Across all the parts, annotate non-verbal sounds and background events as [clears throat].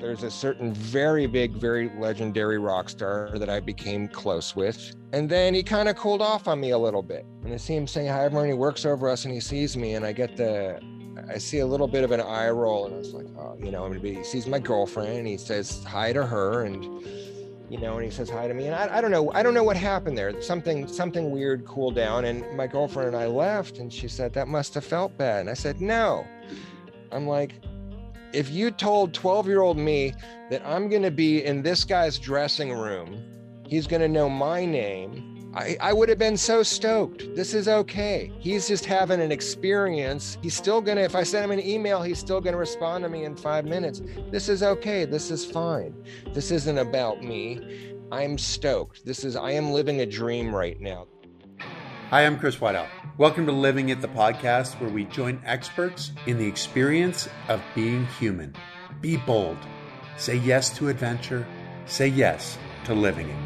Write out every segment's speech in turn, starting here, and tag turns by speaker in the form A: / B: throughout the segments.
A: there's a certain very big, very legendary rock star that I became close with. And then he kind of cooled off on me a little bit. And I see him saying hi everyone. He works over us and he sees me and I get the, I see a little bit of an eye roll and I was like, oh, you know, I'm gonna be, he sees my girlfriend and he says hi to her and, you know, and he says hi to me. And I, I don't know, I don't know what happened there. Something, something weird cooled down. And my girlfriend and I left and she said, that must have felt bad. And I said, no. I'm like, if you told 12 year old me that I'm going to be in this guy's dressing room, he's going to know my name, I, I would have been so stoked. This is okay. He's just having an experience. He's still going to, if I send him an email, he's still going to respond to me in five minutes. This is okay. This is fine. This isn't about me. I'm stoked. This is, I am living a dream right now.
B: Hi, I'm Chris Whiteout. Welcome to Living It, the podcast where we join experts in the experience of being human. Be bold. Say yes to adventure. Say yes to living it.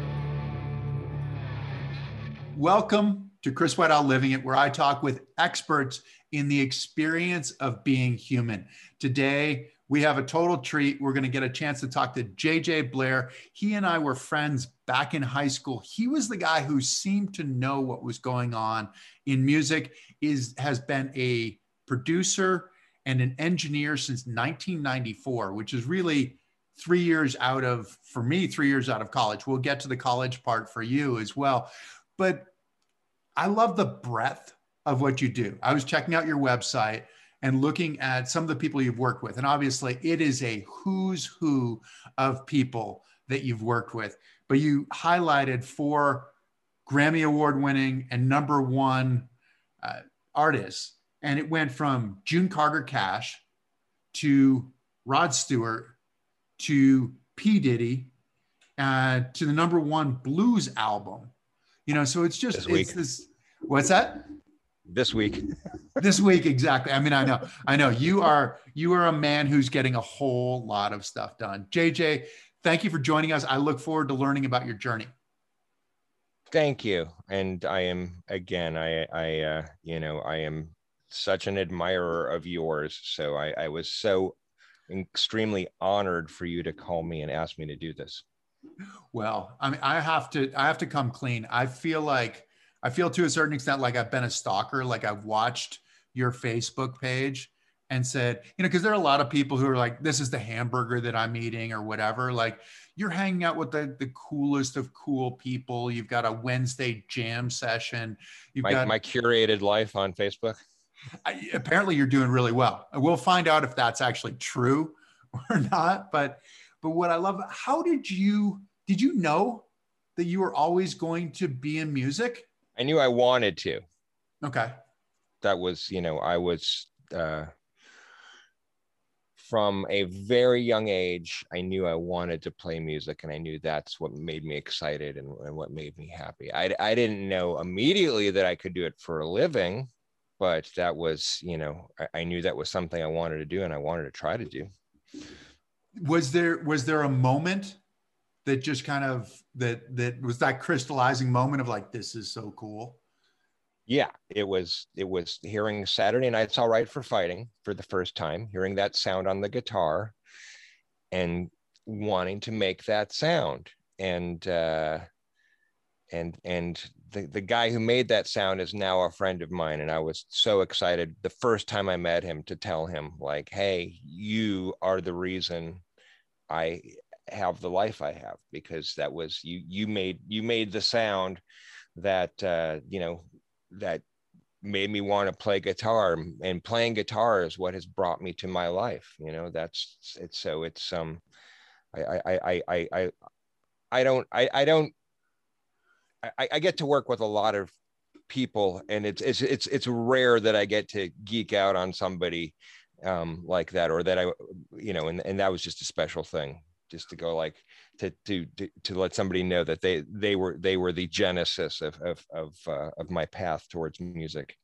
B: Welcome to Chris Whiteout Living It, where I talk with experts in the experience of being human. Today, we have a total treat. We're going to get a chance to talk to JJ Blair. He and I were friends back in high school. He was the guy who seemed to know what was going on in music. Is has been a producer and an engineer since 1994, which is really three years out of for me three years out of college. We'll get to the college part for you as well, but I love the breadth of what you do. I was checking out your website and looking at some of the people you've worked with. And obviously, it is a who's who of people that you've worked with. But you highlighted four Grammy Award winning and number one uh, artists. And it went from June Carter Cash to Rod Stewart to P. Diddy uh, to the number one blues album. You know, so it's just,
A: this
B: it's this, what's that?
A: This week. [laughs]
B: this week exactly. I mean i know i know. You are you are a man who's getting a whole lot of stuff done. Jj thank you for joining us. I look forward to learning about your journey.
A: Thank you. And i am again i i uh you know i am such an admirer of yours. So i i was so extremely honored for you to call me and ask me to do this.
B: Well i mean i have to i have to come clean. I feel like I feel to a certain extent like I've been a stalker, like I've watched your Facebook page and said, you know, because there are a lot of people who are like, this is the hamburger that I'm eating or whatever. Like you're hanging out with the, the coolest of cool people. You've got a Wednesday jam session. You've
A: my,
B: got
A: my curated life on Facebook.
B: I, apparently you're doing really well. We'll find out if that's actually true [laughs] or not. But, but what I love, how did you, did you know that you were always going to be in music?
A: I knew I wanted to.
B: Okay.
A: That was you know i was uh, from a very young age i knew i wanted to play music and i knew that's what made me excited and, and what made me happy. I, I didn't know immediately that i could do it for a living but that was you know I, I knew that was something i wanted to do and i wanted to try to do.
B: Was there was there a moment that just kind of that that was that crystallizing moment of like this is so cool?
A: Yeah it was it was hearing saturday nights all right for fighting for the first time hearing that sound on the guitar and wanting to make that sound. And uh and and the, the guy who made that sound is now a friend of mine. And i was so excited the first time i met him to tell him like hey you are the reason i have the life i have because that was you you made you made the sound that uh you know that made me want to play guitar and playing guitar is what has brought me to my life you know that's it's so it's um i i i i i, don't i i don't I, I get to work with a lot of people and it's it's it's it's rare that i get to geek out on somebody um like that or that i you know and, and that was just a special thing just to go like to to to, to let somebody know that they they were they were the genesis of of of, uh, of my path towards music.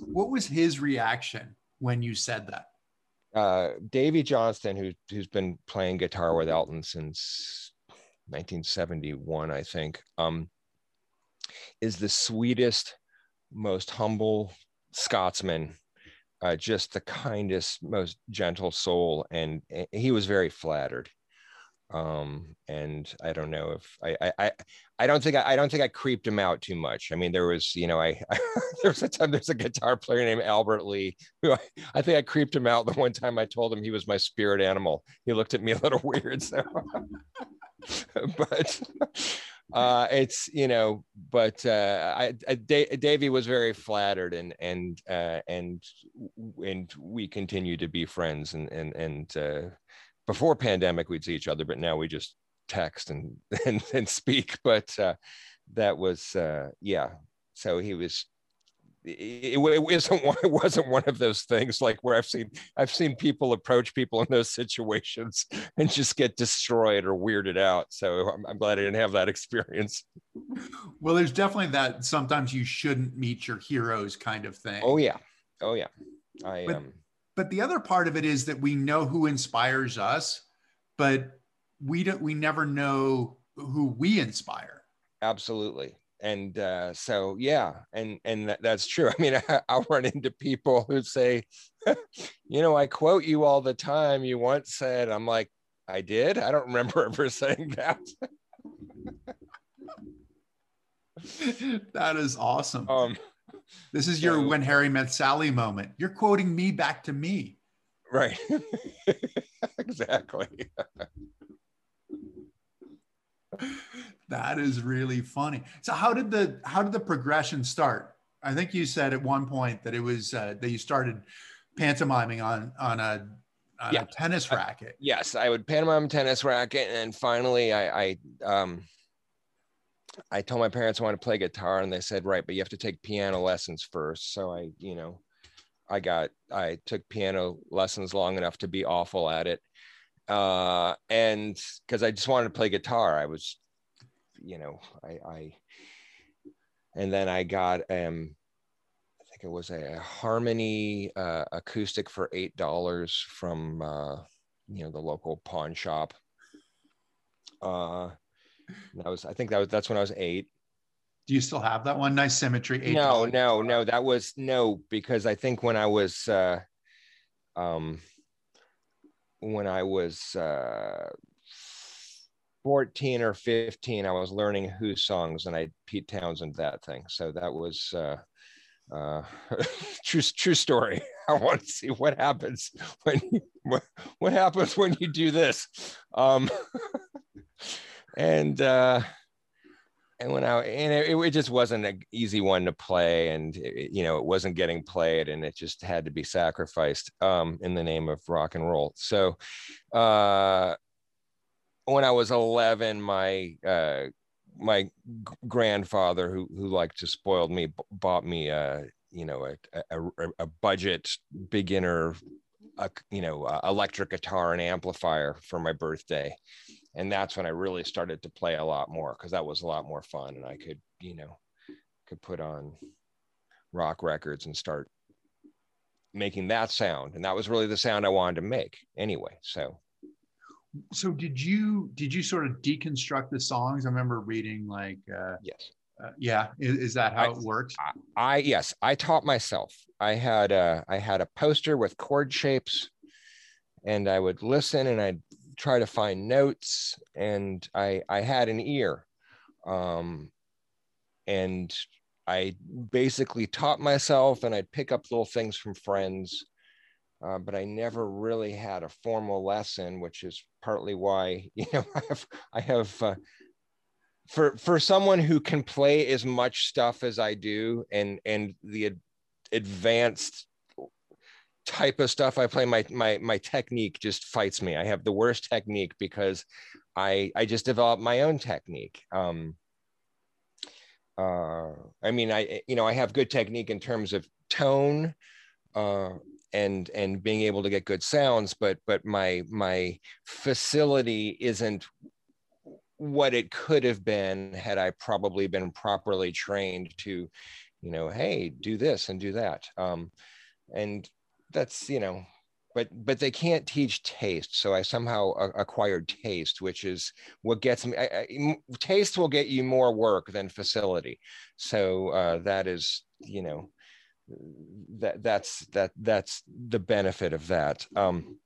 B: What was his reaction when you said that?
A: Uh, Davey Johnstone, who who's been playing guitar with Elton since 1971, I think, um, is the sweetest, most humble Scotsman uh, just the kindest, most gentle soul, and, and he was very flattered um, and I don't know if I, I, I, don't think I, don't think I creeped him out too much. I mean, there was, you know, I, I [laughs] there was a time there's a guitar player named Albert Lee who I, I, think I creeped him out the one time I told him he was my spirit animal. He looked at me a little [laughs] weird. So, [laughs] but uh, it's you know, but uh, I, Davey was very flattered and and uh, and and we continue to be friends and and and uh, before pandemic we'd see each other but now we just text and [laughs] and, and speak but uh, that was uh, yeah so he was it, it, wasn't [laughs] one, it wasn't one of those things like where I've seen I've seen people approach people in those [laughs] situations and just get destroyed or weirded out. So I'm, I'm glad I didn't have that experience.
B: Well, there's definitely that sometimes you shouldn't meet your heroes kind of thing.
A: Oh yeah, oh yeah. I
B: but, um, but the other part of it is that we know who inspires us, but we don't we never know who we inspire.
A: Absolutely. And uh, so yeah, and and that, that's true. [laughs] I mean, [laughs] I, I'll run into people who say, [laughs] you know, I quote you all the time. You once said, I'm like, I did. I don't remember ever saying that.
B: that is awesome. Um, this is your when Harry met Sally moment. You're quoting me back to me.
A: Right. [laughs] exactly.
B: that is really funny. So how did the how did the progression start? I think you said at one point that it was uh, that you started pantomiming on on a on yeah. a tennis racket. Uh,
A: yes, I would pantomime tennis racket, and finally, I, I um I told my parents I want to play guitar, and they said, "Right, but you have to take piano lessons first. So I, you know, I got I took piano lessons long enough to be awful at it, uh, and because I just wanted to play guitar, I was, you know, I, I, and then I got um, I think it was a Harmony uh, acoustic for eight dollars from uh, you know the local pawn shop. Uh, that was I think that was that's when I was eight.
B: Do you still have that one? Nice symmetry.
A: no, no, no. That was no because I think when I was uh, um, when I was uh, 14 or 15, I was learning Who songs and I Pete Townshend that thing. So that was uh, uh, [laughs] true true story. [laughs] I want to see what happens when you, [laughs] what, what happens when you do this. Um, and uh, and when I and it, it just wasn't an easy one to play, and it, you know it wasn't getting played, and it just had to be sacrificed um, in the name of rock and roll. So uh, when I was 11, my uh, my grandfather, who who liked to spoil me, bought me a you know a, a, a budget beginner, a, you know electric guitar and amplifier for my birthday and that's when I really started to play a lot more because that was a lot more fun, and I could, you know, could put on rock records and start making that sound, and that was really the sound I wanted to make anyway. So,
B: so did you did you sort of deconstruct the songs? I remember reading like, uh,
A: yes,
B: uh, yeah, is, is, that how I, it works?
A: I, I yes, I taught myself. I had a I had a poster with chord shapes and I would listen and I'd try to find notes and I I had an ear. Um, and I basically taught myself and I'd pick up little things from friends. Uh, but I never really had a formal lesson, which is partly why [laughs] you know I have I have uh, for for someone who can play as much stuff as I do and and the ad- advanced type of stuff I play, my my my technique just fights me. I have the worst technique because I I just developed my own technique. Um, uh, I mean, I you know I have good technique in terms of tone, uh, and and being able to get good sounds, but but my my facility isn't what it could have been had I probably been properly trained to, you know, hey, do this and do that. Um, and that's you know but but they can't teach taste so i somehow acquired taste which is what gets me I, I, taste will get you more work than facility. So uh, that is you know that that's that that's the benefit of that. Um,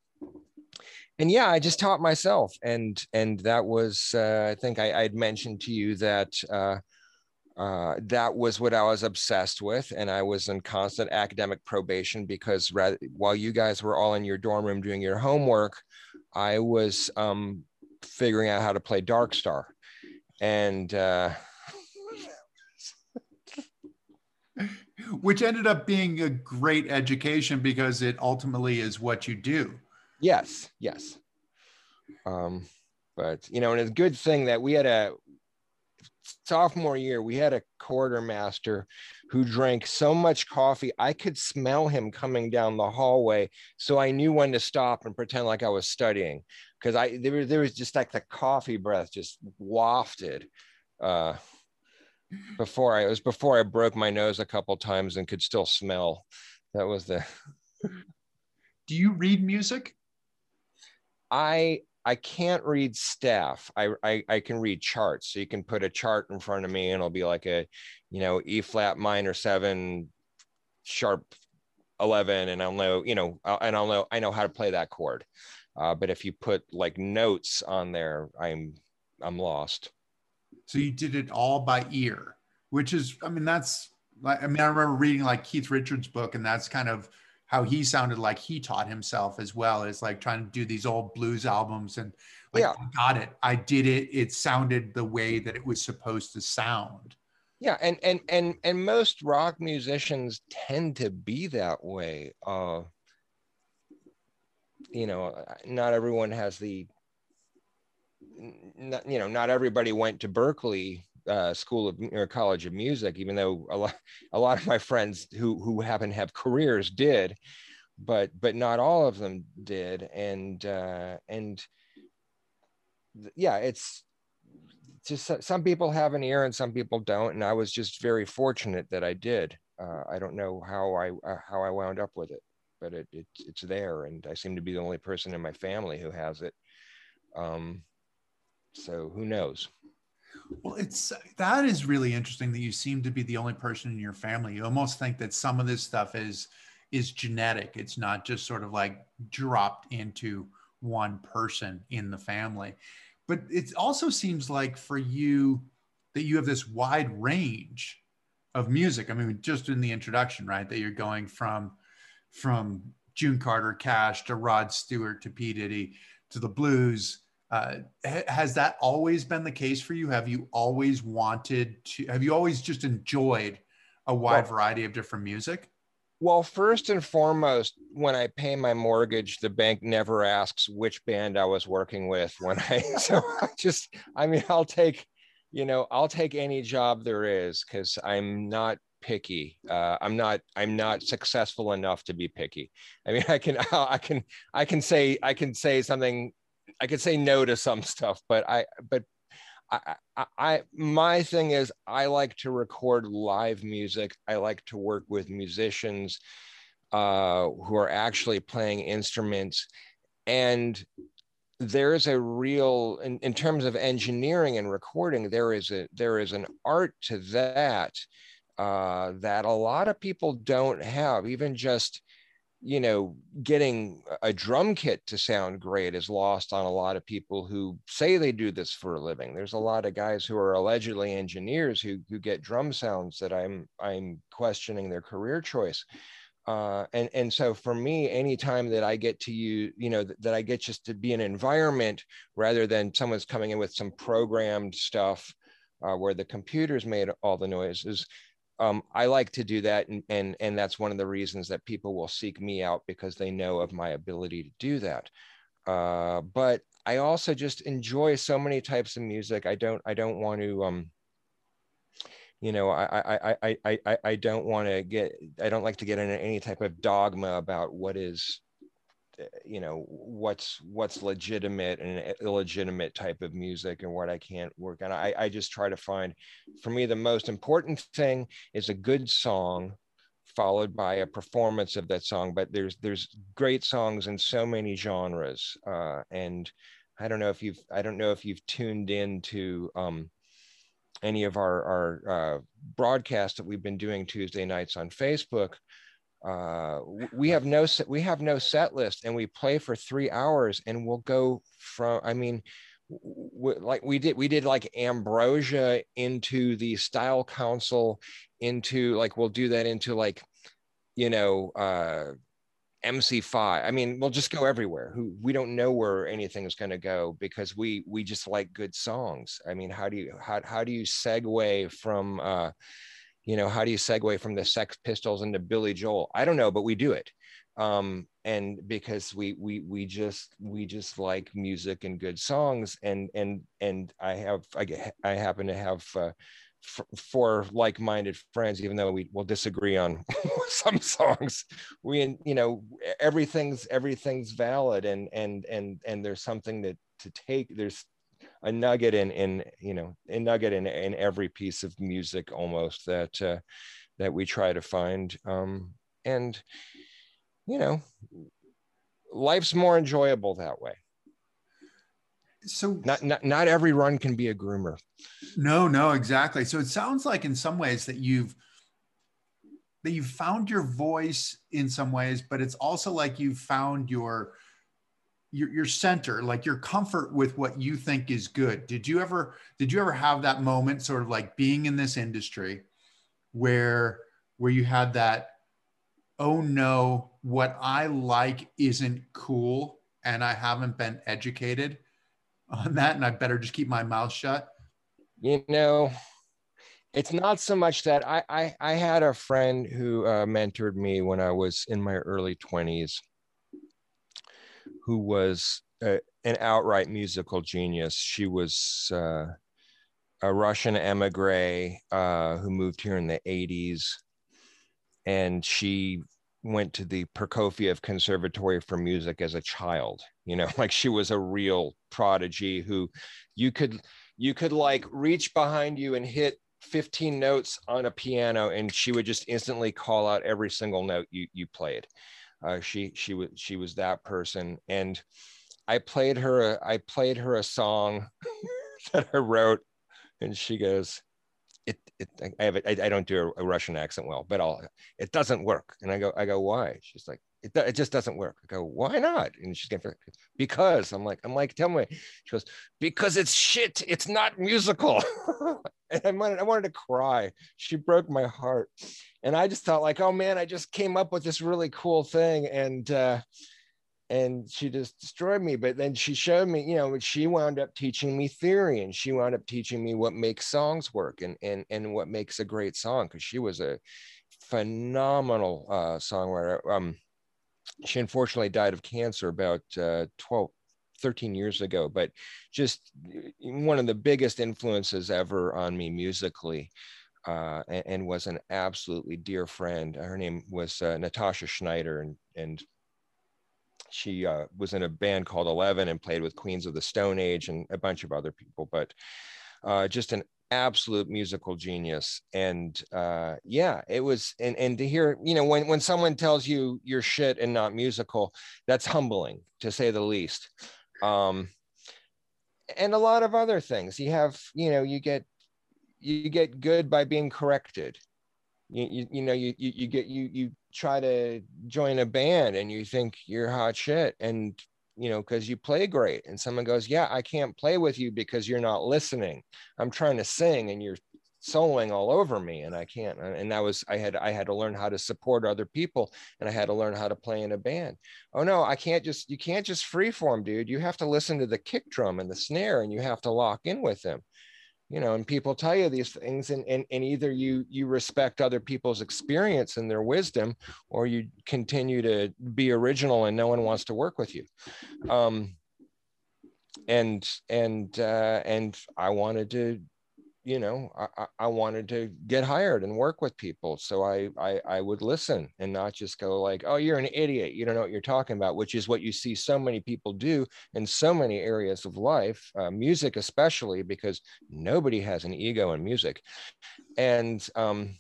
A: and yeah, I just taught myself, and and that was uh, I think I, I'd mentioned to you that uh, uh, that was what I was obsessed with, and I was in constant academic probation because rather, while you guys were all in your dorm room doing your homework, I was um, figuring out how to play Dark Star, and uh, [laughs]
B: which ended up being a great education because it ultimately is what you do.
A: Yes, yes. Um, but you know, and it's a good thing that we had a sophomore year, we had a quartermaster who drank so much coffee, I could smell him coming down the hallway. So I knew when to stop and pretend like I was studying because I there, there was just like the coffee breath just wafted. Uh, before I it was before I broke my nose a couple times and could still smell. That was the.
B: Do you read music?
A: I I can't read staff. I, I, I can read charts. So you can put a chart in front of me and it'll be like a, you know, E flat minor seven, sharp 11. And I'll know, you know, and I'll know, I know how to play that chord. Uh, but if you put like notes on there, I'm, I'm lost.
B: So you did it all by ear, which is, I mean, that's like, I mean, I remember reading like Keith Richards' book and that's kind of, how he sounded like he taught himself as well as like trying to do these old blues albums and like
A: yeah.
B: I got it. I did it. It sounded the way that it was supposed to sound.
A: Yeah and and and and most rock musicians tend to be that way uh you know not everyone has the not, you know not everybody went to berklee uh, school of or college of music, even though a lot, [laughs] a lot of my friends who who happen to have careers did, but but not all of them did, and uh, and yeah, it's just some people have an ear and some people don't, and I was just very fortunate that I did. Uh, I don't know how I uh, how I wound up with it, but it, it it's there, and I seem to be the only person in my family who has it. Um, so who knows?
B: Well, it's that is really interesting that you seem to be the only person in your family. You almost think that some of this stuff is is genetic. It's not just sort of like dropped into one person in the family. But it also seems like for you that you have this wide range of music. I mean, just in the introduction, right? That you're going from from June Carter Cash to Rod Stewart to P. Diddy to the blues uh, has that always been the case for you? Have you always wanted to? Have you always just enjoyed a wide well, variety of different music?
A: Well, first and foremost, when I pay my mortgage, the bank never asks which band I was working with. When I [laughs] so I just, I mean, I'll take, you know, I'll take any job there is because I'm not picky. Uh, I'm not. I'm not successful enough to be picky. I mean, I can. [laughs] I can. I can say. I can say something I could say no to some [laughs] stuff, but I but I, I, I my thing is I like to record live music. I like to work with musicians uh, who are actually playing instruments, and there is a real in, in terms of engineering and recording. There is a there is an art to that uh, that a lot of people don't have. Even just you know, getting a drum kit to sound great is lost on a lot of people who say they do this for a living. There's a lot of guys who are allegedly engineers who who get drum sounds that I'm I'm questioning their career choice. Uh, and and so for me, anytime that I get to you, you know, that, I get just to be an environment rather than someone's coming in with some programmed stuff uh, where the computer's made all the noises, um, I like to do that, and, and and that's one of the reasons that people will seek me out because they know of my ability to do that. Uh, but I also just enjoy so many types of music. I don't I don't want to um, you know I I I I I, I don't want to get I don't like to get into any type of dogma about what is you know what's what's legitimate and illegitimate type of music and what i can't work on. I, I just try to find for me the most important thing is a good song followed by a performance of that song but there's there's great songs in so many genres uh, and i don't know if you've i don't know if you've tuned in to um, any of our our uh, broadcasts that we've been doing tuesday nights on facebook uh, we have no we have no set list and we play for three hours and we'll go from i mean like we did we did like ambrosia into the style council into like we'll do that into like you know uh mc5 i mean we'll just go everywhere. Who we don't know where anything is going to go because we we just like good songs. I mean how do you how, how do you segue from uh you know how do you segue from the sex pistols into billy joel? I don't know but we do it. Um, and because we we we just we just like music and good songs. And and and i have i, I happen to have uh, four like-minded friends even though we will disagree on [laughs] some songs. We you know everything's everything's valid. And and and and there's something that to take there's a nugget in in you know a nugget in in every piece of music almost that uh, that we try to find um and you know, life's more enjoyable that way.
B: So
A: not, not not every run can be a groomer.
B: No, no, exactly. So it sounds like in some ways that you've that you've found your voice in some ways, but it's also like you've found your your, your center like your comfort with what you think is good did you ever did you ever have that moment sort of like being in this industry where where you had that oh no, what I like isn't cool and I haven't been educated on that and I better just keep my mouth shut?
A: You know, it's not so much that I I, I had a friend who uh, mentored me when I was in my early 20s who was uh, an outright musical genius. She was uh, a Russian emigre uh, who moved here in the 80s and she went to the Prokofiev Conservatory for Music as a child. You know, [laughs] like she was a real prodigy who you could you could like reach behind you and hit 15 notes on a piano and she would just instantly call out every single note you you played. Uh, she she was she was that person and I played her a, I played her a song [laughs] that I wrote and she goes it, it I have I, I don't do a, a, Russian accent well, but I'll it doesn't work. And I go, I go, why? She's like, it, it just doesn't work. I go, why not? And she's going, because I'm like, I'm like, tell me. She goes, because it's shit. It's not musical. [laughs] and I wanted, I wanted to cry. She broke my heart. And I just thought like, oh man, I just came up with this really cool thing. And uh, and she just destroyed me but then she showed me you know she wound up teaching me theory and she wound up teaching me what makes songs work and and and what makes a great song because she was a phenomenal uh, songwriter um she unfortunately died of cancer about uh, 12 13 years ago but just one of the biggest influences ever on me musically uh, and, and, was an absolutely dear friend. Her name was uh, Natasha Shneider, and and she uh, was in a band called Eleven and played with Queens of the Stone Age and a bunch of other people, but uh, just an absolute musical genius. And uh, yeah, it was, and, and to hear, you know, when, when someone tells you you're shit and not musical, that's humbling to say the least. Um, and a lot of other things. You have, you know, you get, you get good by being corrected. You, you, you know, you, you, you get, you, you try to join a band and you think you're hot shit and you know because you play great and someone goes yeah i can't play with you because you're not listening. I'm trying to sing and you're soloing all over me and i can't and that was i had i had to learn how to support other people and i had to learn how to play in a band. Oh no i can't just you can't just freeform dude. You have to listen to the kick drum and the snare and you have to lock in with them you know and people tell you these things and, and and either you you respect other people's experience and their wisdom or you continue to be original and no one wants to work with you. Um and and uh and i wanted to you know I, I wanted to get hired and work with people so I, I i would listen and not just go like oh you're an idiot you don't know what you're talking about which is what you see so many people do in so many areas of life uh, music especially because nobody has an ego in music. And um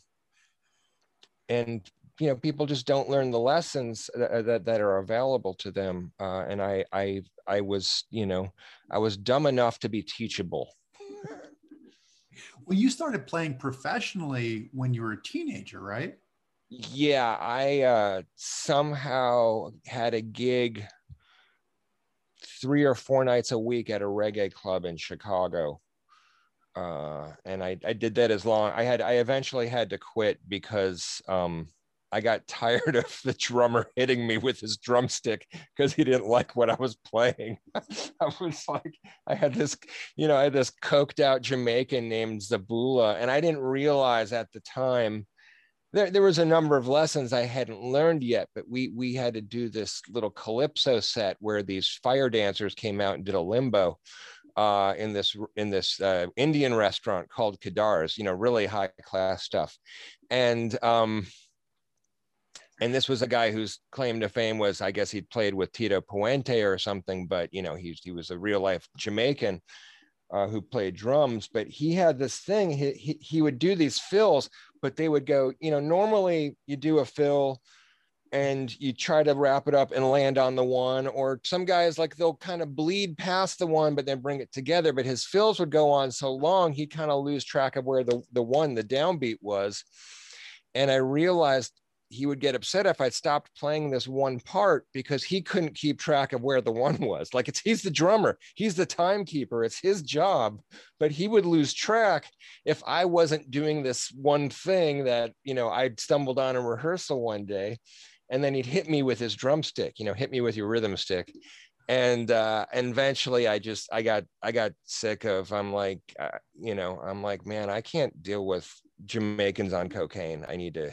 A: and you know people just don't learn the lessons that, that, that are available to them uh, and i i i was you know i was dumb enough to be teachable
B: well, you started playing professionally when you were a teenager, right?
A: Yeah, I uh, somehow had a gig three or four nights a week at a reggae club in Chicago. Uh, and I, I did that as long. I had I eventually had to quit because um, I got tired of the drummer hitting me with his drumstick because he didn't like what I was playing. [laughs] I was like, I had this, you know, I had this coked out Jamaican named Zabula, and I didn't realize at the time there, there was a number of lessons I hadn't learned yet, but we we had to do this little calypso set where these fire dancers came out and did a limbo uh, in this in this uh, Indian restaurant called Kedar's, you know, really high class stuff, and um, and this was a guy whose claim to fame was, I guess he'd played with Tito Puente or something, but you know, he's he was a real life Jamaican uh, who played drums. But he had this thing. He, he he would do these fills, but they would go. You know, normally you do a fill, and you try to wrap it up and land on the one. Or some guys like they'll kind of bleed past the one, but then bring it together. But his fills would go on so long, he'd kind of lose track of where the the one the downbeat was. And I realized he would get upset if I stopped playing this one part because he couldn't keep track of where the one was. Like it's he's the drummer, he's the timekeeper, it's his job, but he would lose track if I wasn't doing this one thing that you know I'd stumbled on in rehearsal one day, and then he'd hit me with his drumstick, you know, hit me with your rhythm stick. And uh, and eventually, I just I got I got sick of. I'm like, uh, you know, I'm like, man, I can't deal with Jamaicans on cocaine. I need to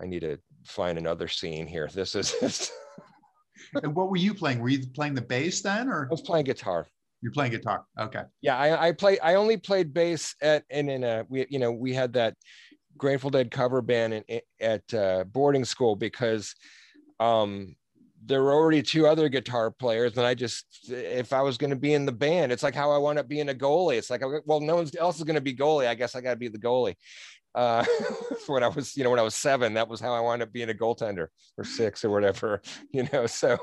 A: I need to find another scene here. This is. [laughs]
B: and what were you playing? Were you playing the bass then, or
A: I was playing guitar.
B: You're playing guitar. Okay.
A: Yeah, I, I play. I only played bass at and in a we you know we had that Grateful Dead cover band in, at uh, boarding school because um, there were already two other guitar players, and I just if I was going to be in the band, it's like how I wound up being a goalie. It's like well, no one else is going to be goalie. I guess I got to be the goalie uh, [laughs] when I was, you know, when I was seven, that was how I wound up being a goaltender or six or whatever, [laughs] you know, so.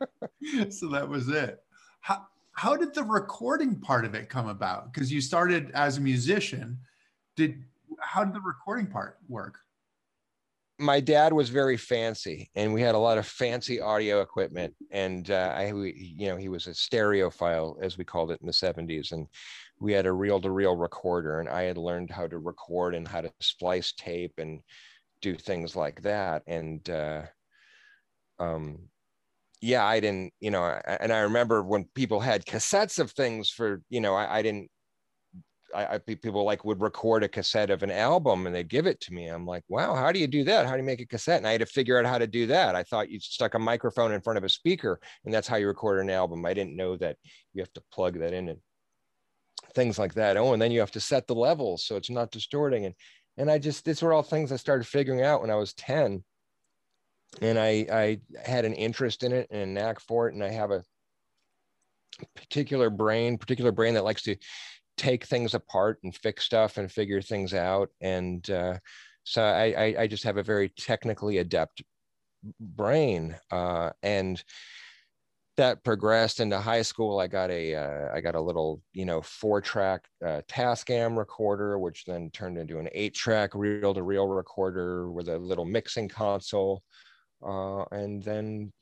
A: [laughs]
B: so that was it. How, how did the recording part of it come about? Because you started as a musician. Did, how did the recording part work?
A: my dad was very fancy and we had a lot of fancy audio equipment and uh, i you know he was a stereophile as we called it in the 70s and we had a reel-to-reel recorder and i had learned how to record and how to splice tape and do things like that and uh, um, yeah i didn't you know and i remember when people had cassettes of things for you know i, I didn't I, I, people like would record a cassette of an album and they'd give it to me. I'm like, wow, how do you do that? How do you make a cassette? And I had to figure out how to do that. I thought you stuck a microphone in front of a speaker and that's how you record an album. I didn't know that you have to plug that in and things like that. Oh, and then you have to set the levels so it's not distorting. And and I just these were all things I started figuring out when I was 10. And I I had an interest in it and a knack for it. And I have a particular brain, particular brain that likes to take things apart and fix stuff and figure things out. And uh, so I, I, I, just have a very technically adept brain. Uh, and that progressed into high school. I got a uh, I got a little you know four track uh, Tascam recorder, which then turned into an eight track reel to reel recorder with a little mixing console. Uh, and then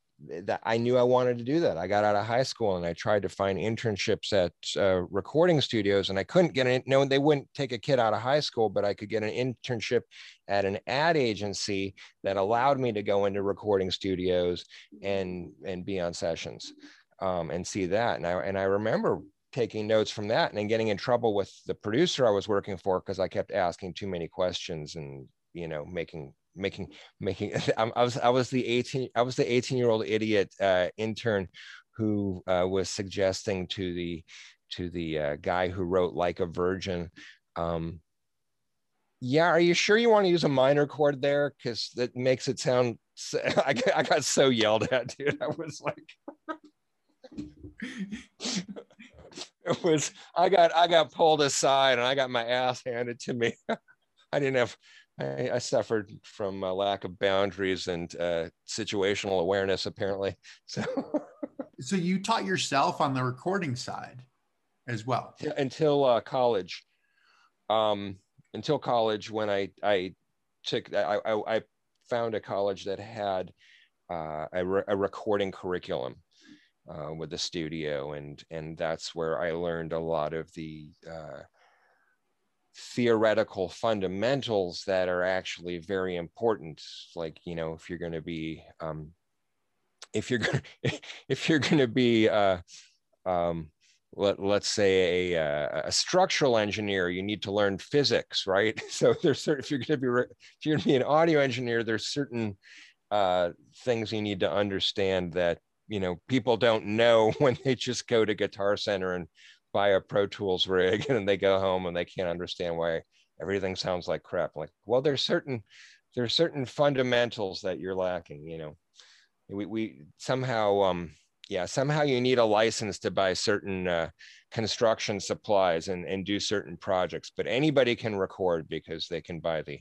A: that I knew I wanted to do that. I got out of high school and I tried to find internships at uh, recording studios, and I couldn't get it. No, they wouldn't take a kid out of high school, but I could get an internship at an ad agency that allowed me to go into recording studios and and be on sessions um, and see that. And I and I remember taking notes from that and then getting in trouble with the producer I was working for because I kept asking too many questions and you know making making making [laughs] I was I was the 18 I was the 18 year old idiot uh, intern who uh, was suggesting to the to the uh, guy who wrote like a virgin um, yeah are you sure you want to use a minor chord there? Because that makes it sound so, [laughs] I, I got so yelled at dude. I was like [laughs] it was i got i got pulled aside and i got my ass handed to me. I didn't have I, I suffered from a lack of boundaries and uh, situational awareness, apparently. [laughs] So,
B: so you taught yourself on the recording side as well
A: until uh, college. Um, until college, when I I took I, I, I found a college that had uh, a, re- a, recording curriculum uh, with the studio, and and that's where I learned a lot of the uh, theoretical fundamentals that are actually very important. Like you know, if you're going to be um, if you're [laughs] going if you're going to be uh, um, let, let's say a, uh, a, structural engineer, you need to learn physics, right? [laughs] So there's certain, if you're going to be, if you're going to be an audio engineer, there's certain uh, things you need to understand that, you know, people don't know [laughs] when they just go to Guitar Center and buy a Pro Tools [laughs] rig and they go home and they can't understand why everything sounds like crap. Like, well, there's certain, there's certain fundamentals that you're lacking, you know, we, we somehow, um, yeah somehow you need a license to buy certain uh, construction supplies and, and do certain projects but anybody can record because they can buy the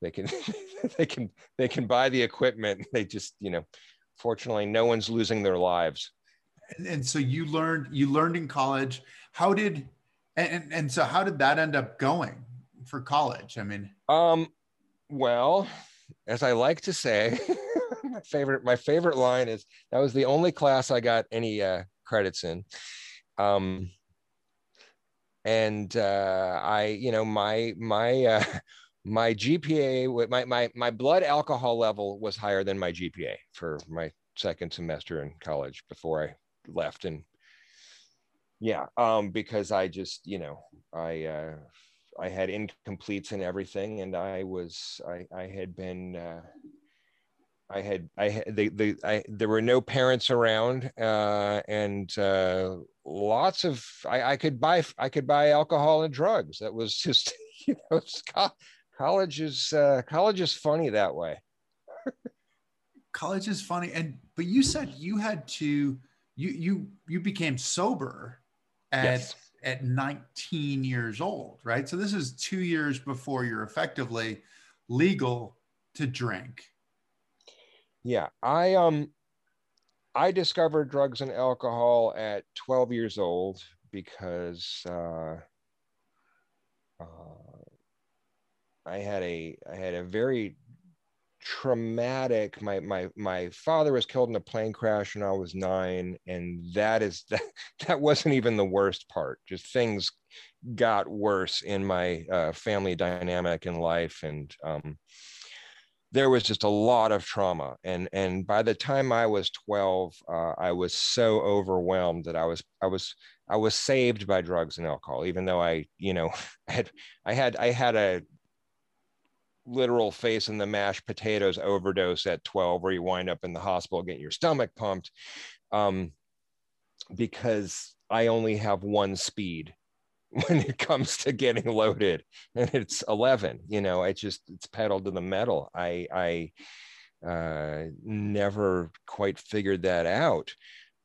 A: they can [laughs] they can they can buy the equipment they just you know fortunately no one's losing their lives
B: and, so you learned you learned in college how did and, and so how did that end up going for college i mean
A: um well as i like to say [laughs] my favorite my favorite line is that was the only class I got any uh, credits in. Um, and uh, I, you know, my my uh, [laughs] my GPA, my my my blood alcohol level was higher than my GPA for my second semester in college before I left, and yeah, um, because I just, you know, I uh, I had incompletes and everything, and I was I I had been uh, I had I had the the I there were no parents around uh, and uh, lots of I, I could buy I could buy alcohol and drugs. That was [laughs] just you know college is uh, college is funny that way.
B: college is funny, and but you said you had to you you you became sober at yes. at 19 years old, right? So this is two years before you're effectively legal to drink
A: yeah i um i discovered drugs and alcohol at 12 years old because uh, uh, i had a i had a very traumatic. My my my father was killed in a plane crash when i was nine and that is [laughs] that that wasn't even the worst part. Just things got worse in my uh, family dynamic in life and um, there was just a lot of trauma. And and by the time i was 12 uh, i was so overwhelmed that i was i was i was saved by drugs and alcohol even though i you know [laughs] had i had i had a literal face in the mashed potatoes overdose at 12 where you wind up in the hospital getting your stomach pumped um, because i only have one speed [laughs] when it comes to getting loaded and it's 11 you know it just it's pedal to the metal. I i uh, never quite figured that out.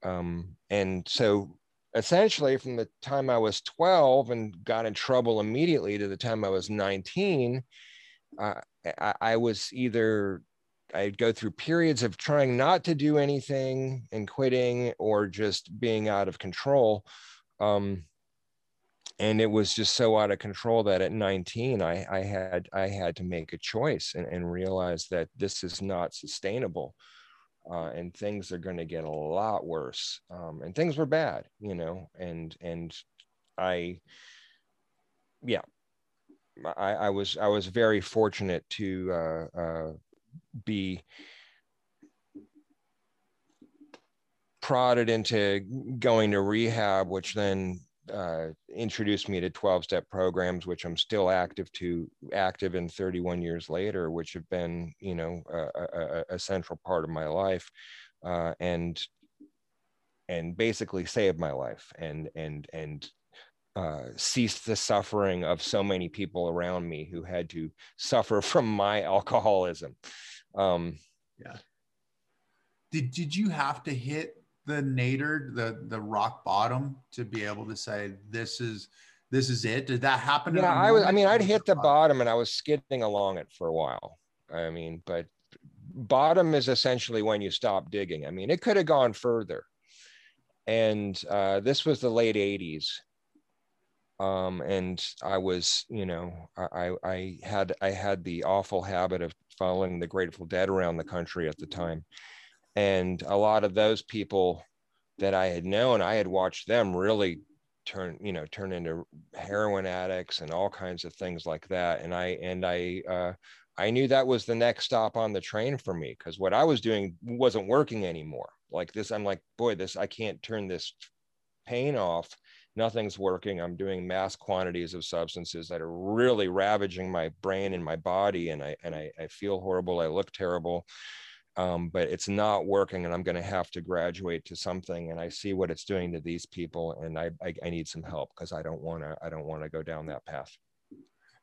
A: Um, and so essentially from the time i was 12 and got in trouble immediately to the time i was 19 I, I was either I'd go through periods of trying not to do anything and quitting or just being out of control. Um, and it was just so out of control that at 19 I, I had I had to make a choice and, and realize that this is not sustainable uh, and things are going to get a lot worse um, and things were bad you know and and I yeah I, I was I was very fortunate to uh, uh, be prodded into going to rehab, which then uh, introduced me to 12 step programs which i'm still active to active in 31 years later which have been you know a, a, a central part of my life uh, and and basically saved my life and and and uh, ceased the suffering of so many people around me who had to suffer [laughs] from my alcoholism um,
B: yeah did, did you have to hit the nadir, the the rock bottom, to be able to say this is this is it? Did that happen?
A: Yeah, I was. I mean, I'd hit the bottom and I was skidding along it for a while. I mean, but bottom is essentially when you stop digging. I mean, it could have gone further. And uh, this was the late '80s, um, and I was, you know, I, I had I had the awful habit of following the Grateful Dead around the country at the time, and a lot of those people that I had known, I had watched them really turn, you know, turn into heroin addicts and all kinds of things like that, and I and I. Uh, I knew that was the next stop on the train for me because what I was doing wasn't working anymore. Like this, I'm like, boy, this I can't turn this pain off nothing's working. I'm doing mass quantities of substances that are really ravaging my brain and my body, and I and I, I feel horrible. I look terrible. Um, but it's not working and i'm going to have to graduate to something and i see what it's doing to these people and i i, I need some help because i don't want to i don't want to go down that path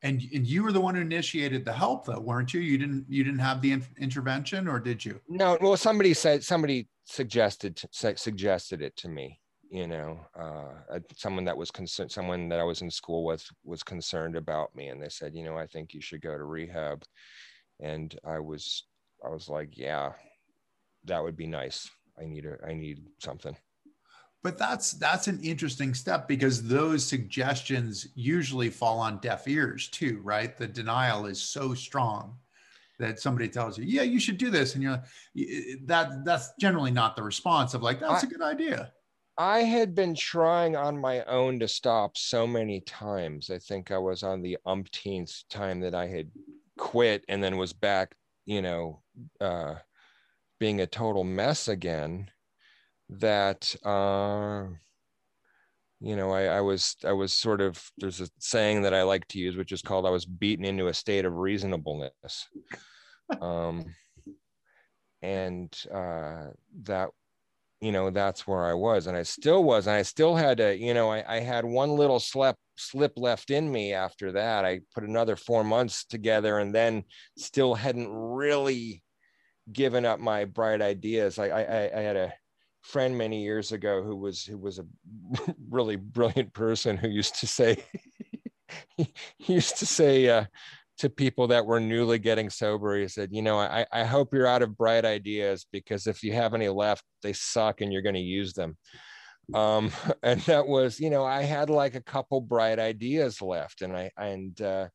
B: and and you were the one who initiated the help though weren't you you didn't you didn't have the in- intervention or did you
A: no well somebody said somebody suggested suggested it to me you know uh, someone that was concerned someone that i was in school with was concerned about me and they said you know i think you should go to rehab. And i was i was like yeah that would be nice. I need a i need something.
B: But that's that's an interesting step because those suggestions usually fall on deaf ears too right? The denial is so strong that somebody tells you yeah you should do this and you're like that that's generally not the response of like that's I, a good idea
A: I had been trying on my own to stop so many times. I think I was on the umpteenth time that I had quit and then was back, you know, uh, being a total mess again. That, uh, you know, I, I was, I was sort of, there's a saying that I like to use, which is called, I was beaten into a state of reasonableness. [laughs] um, and uh, that you know that's where i was and i still was and i still had to you know i, I had one little slip slip left in me after that. I put another four months together and then still hadn't really given up my bright ideas. I i, I had a friend many years ago who was who was a [laughs] really brilliant person who used to say [laughs] he used to say uh, to people that were newly getting sober. He said, you know, I, I hope you're out of bright ideas because if you have any left, they suck and you're going to use them. Um, [laughs] and that was, you know, I had like a couple bright ideas left. And I, and, uh,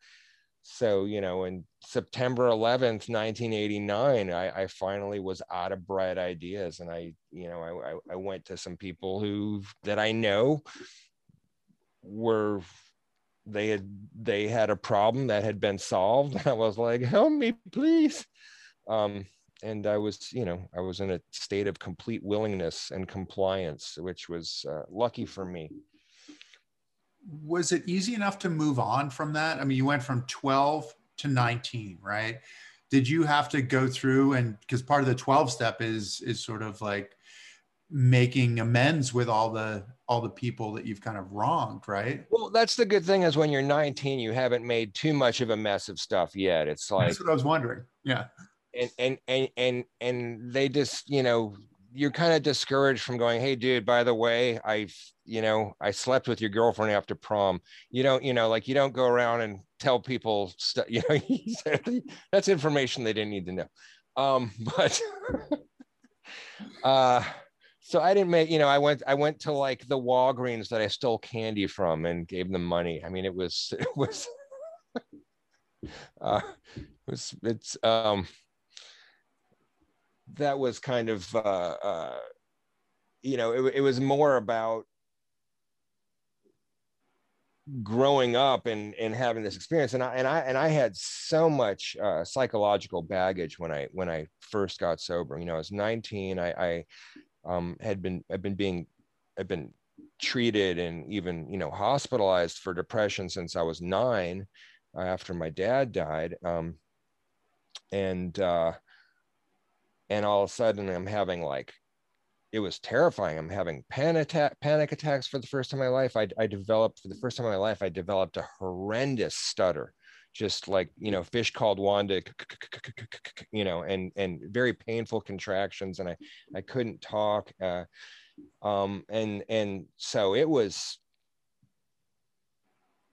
A: so, you know, in September 11th, 1989, I, I finally was out of bright ideas. And I, you know, I, I went to some people who that I know were they had they had a problem that had been solved. [laughs] I was like help me please. Um, and i was you know i was in a state of complete willingness and compliance which was uh, lucky for me.
B: Was it easy enough to move on from that? I mean you went from 12 to 19 right? Did you have to go through and because part of the 12 step is is sort of like making amends with all the all the people that you've kind of wronged right?
A: Well that's the good thing is when you're 19 you haven't made too much of a mess of stuff yet. It's like
B: that's what i was wondering. Yeah.
A: And and and and, and they just you know you're kind of discouraged from going hey dude by the way i you know i slept with your girlfriend after prom. You don't you know like you don't go around and tell people stuff [laughs] you know [laughs] that's information they didn't need to know. Um but [laughs] uh so I didn't make, you know, I went, I went to like the Walgreens that I stole candy from and gave them money. I mean, it was, [laughs] it was, uh, it was, it's, um, that was kind of, uh, uh, you know, it, it was more about growing up and and having this experience. And I and I and I had so much uh, psychological baggage when I when I first got sober. You know I was 19 I I um, had been had been being had been treated and even you know hospitalized for depression since I was nine uh, after my dad died um, and uh, and all of a sudden I'm having like it was terrifying. I'm having panic attack, panic attacks for the first time in my life. I, I developed for the first time in my life. I developed a horrendous stutter, just like you know, fish called Wanda, you know, and and very painful contractions, and I I couldn't talk, uh, um, and and so it was,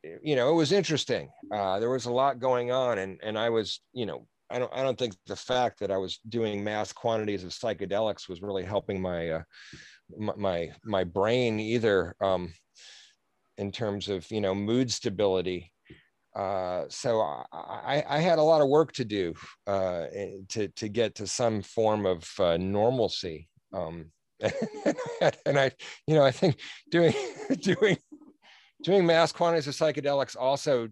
A: you know, it was interesting. Uh, there was a lot going on, and and I was, you know, I don't I don't think the fact that I was doing mass quantities of psychedelics was really helping my uh, my my brain either. Um, in terms of you know mood stability uh, so I, I, had a lot of work to do uh, to to get to some form of uh, normalcy. Um, [laughs] and I, you know, I think doing [laughs] doing doing mass quantities of psychedelics also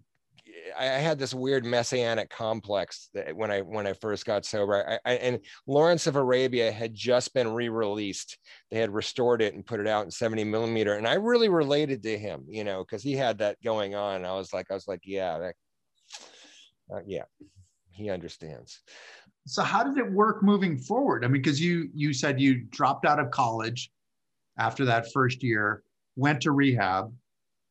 A: I had this weird messianic complex when I when I first got sober. I, I, and Lawrence of Arabia had just been re-released. They had restored it and put it out in 70 millimeter, and I really related to him, you know, because he had that going on. I was like, I was like, yeah, that, uh, yeah, he understands.
B: So how did it work moving forward? I mean, because you you said you dropped out of college after that first year, went to rehab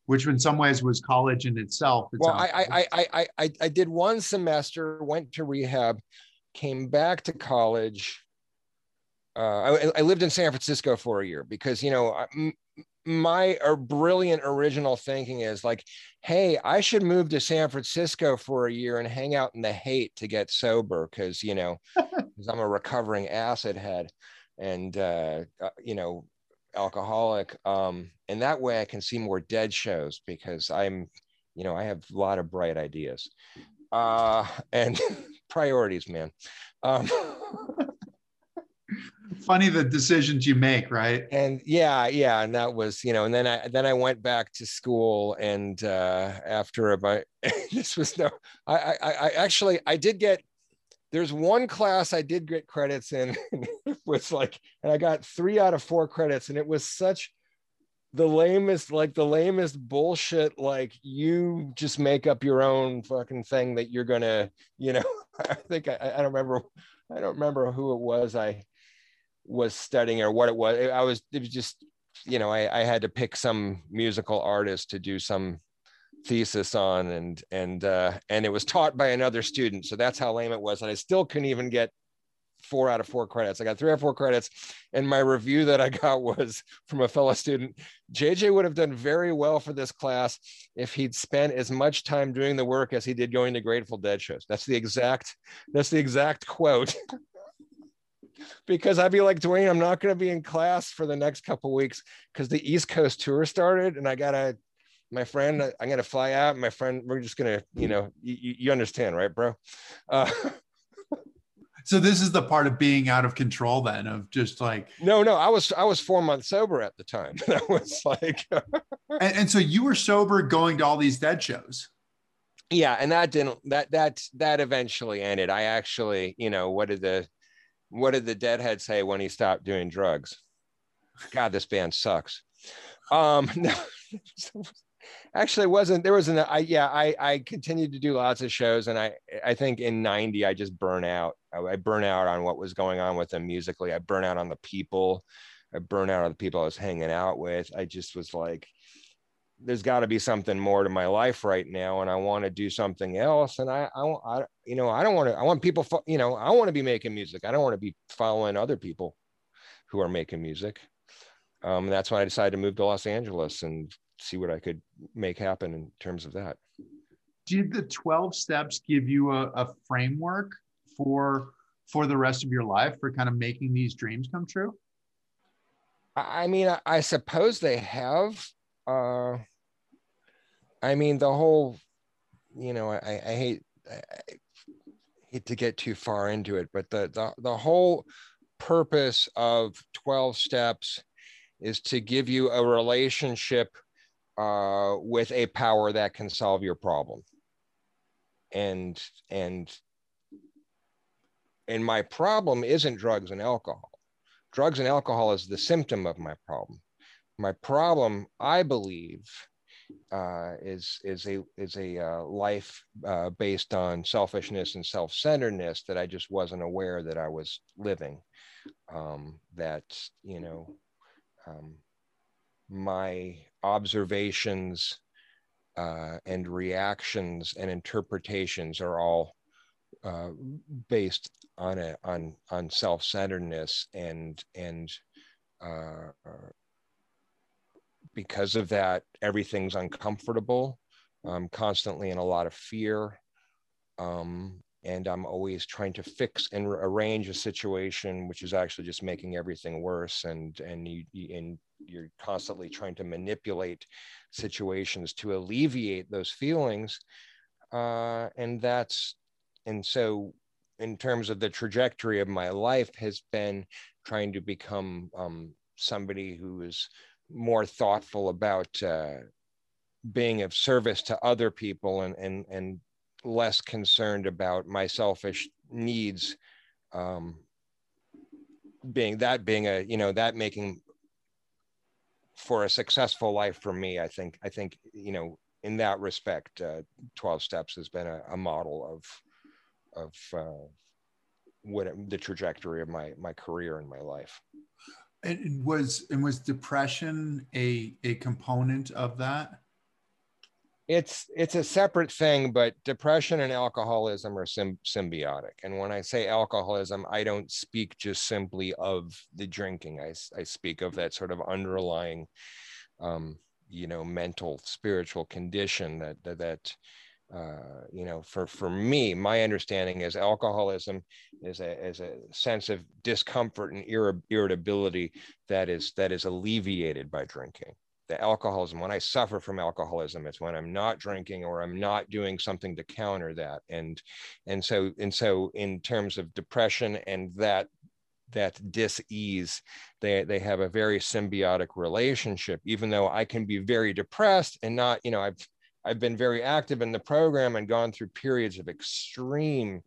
B: which in some ways was college in itself.
A: well, I, I, I, I, I did one semester, went to rehab, came back to college. Uh, I, I, lived in San Francisco for a year because, you know, my uh, brilliant original thinking is like, hey, I should move to San Francisco for a year and hang out in the Haight to get sober because, you know, [laughs] because I'm a recovering acid head and, uh, uh, you know, alcoholic. Um, and that way I can see more dead shows because I'm, you know, I have a lot of bright ideas uh, [laughs] and [laughs] priorities, man. Um, [laughs]
B: Funny the decisions you make, right?
A: And yeah, yeah, and that was, you know, and then I then I went back to school, and uh, after about this was no, I, I I actually I did get there's one class I did get credits in. [laughs] it was like, and I got three out of four credits, and it was such the lamest, like the lamest bullshit. Like you just make up your own fucking thing that you're gonna, you know. [laughs] I think I, I don't remember, I don't remember who it was I was studying or what it was. I was, it was just, you know, I, I had to pick some musical artist to do some thesis on and and uh, and it was taught by another student. So that's how lame it was. And i still couldn't even get four out of four credits. I got three or four credits. And my review that i [laughs] got was from a fellow student jj would have done very well for this class if he'd spent as much time doing the work as he did going to grateful dead shows. That's the exact that's the exact quote. [laughs] Because I'd be like, Dwayne, I'm not going to be in class for the next couple weeks because the East Coast tour started and I got to my friend, I'm gonna fly out. My friend, we're just gonna, you know, you, you understand, right, bro? Uh, [laughs]
B: so this is the part of being out of control, then, of just like.
A: No, no, I was I was four months sober at the time. [laughs] That was like. [laughs]
B: and, and so you were sober going to all these dead shows.
A: Yeah, and that didn't that that that eventually ended. I actually, you know, what did the what did the deadhead say when he stopped doing drugs? God, this band sucks. Um, no, actually wasn't there was an i yeah i i continued to do lots of shows and i i think in 90 i just burn out. I, I burn out on what was going on with them musically. I burn out on the people. I burn out on the people i was hanging out with. I just was like there's got to be something more to my life right now and i want to do something else and i i, I you know i don't want to i want people you know i want to be making music. I don't want to be following other people who are making music. Um, that's when I decided to move to Los Angeles and see what I could make happen in terms of that.
B: Did the 12 steps give you a, a framework for for the rest of your life for kind of making these dreams come true?
A: I mean, I, I suppose they have. Uh, I mean, the whole, you know, I, I hate I hate to get too far into it, but the the the whole purpose of 12 steps is to give you a relationship uh, with a power that can solve your problem. And and and my problem isn't drugs and alcohol. Drugs and alcohol is the symptom of my problem. My problem, I believe, uh, is is a is a uh, life uh, based on selfishness and self centeredness that I just wasn't aware that I was living. Um, that you know, um, my observations uh, and reactions and interpretations are all uh, based on a on on self-centeredness and and uh, because of that everything's uncomfortable. I'm constantly in a lot of fear um, and i'm always trying to fix and arrange a situation which is actually just making everything worse and and you and you're constantly trying to manipulate situations to alleviate those feelings uh, and that's and so in terms of the trajectory of my life has been trying to become um, somebody who is more thoughtful about uh, being of service to other people and and and less concerned about my selfish needs um, being that being a you know that making for a successful life for me i think i think you know in that respect uh, 12 steps has been a, a model of of uh, what the trajectory of my my career and my life.
B: And was and was depression a a component of that
A: it's it's a separate thing but depression and alcoholism are sim- symbiotic. And when i say alcoholism i don't speak just simply of the drinking. I, I speak of that sort of underlying um, you know mental spiritual condition that that, that uh, you know for for me my understanding is alcoholism is a is a sense of discomfort and irritability that is that is alleviated by drinking the alcoholism when i suffer from alcoholism it's when i'm not drinking or i'm not doing something to counter that and and so and so in terms of depression and that that dis-ease they they have a very symbiotic relationship even though i can be very depressed and not you know i've i've been very active in the program and gone through periods of extreme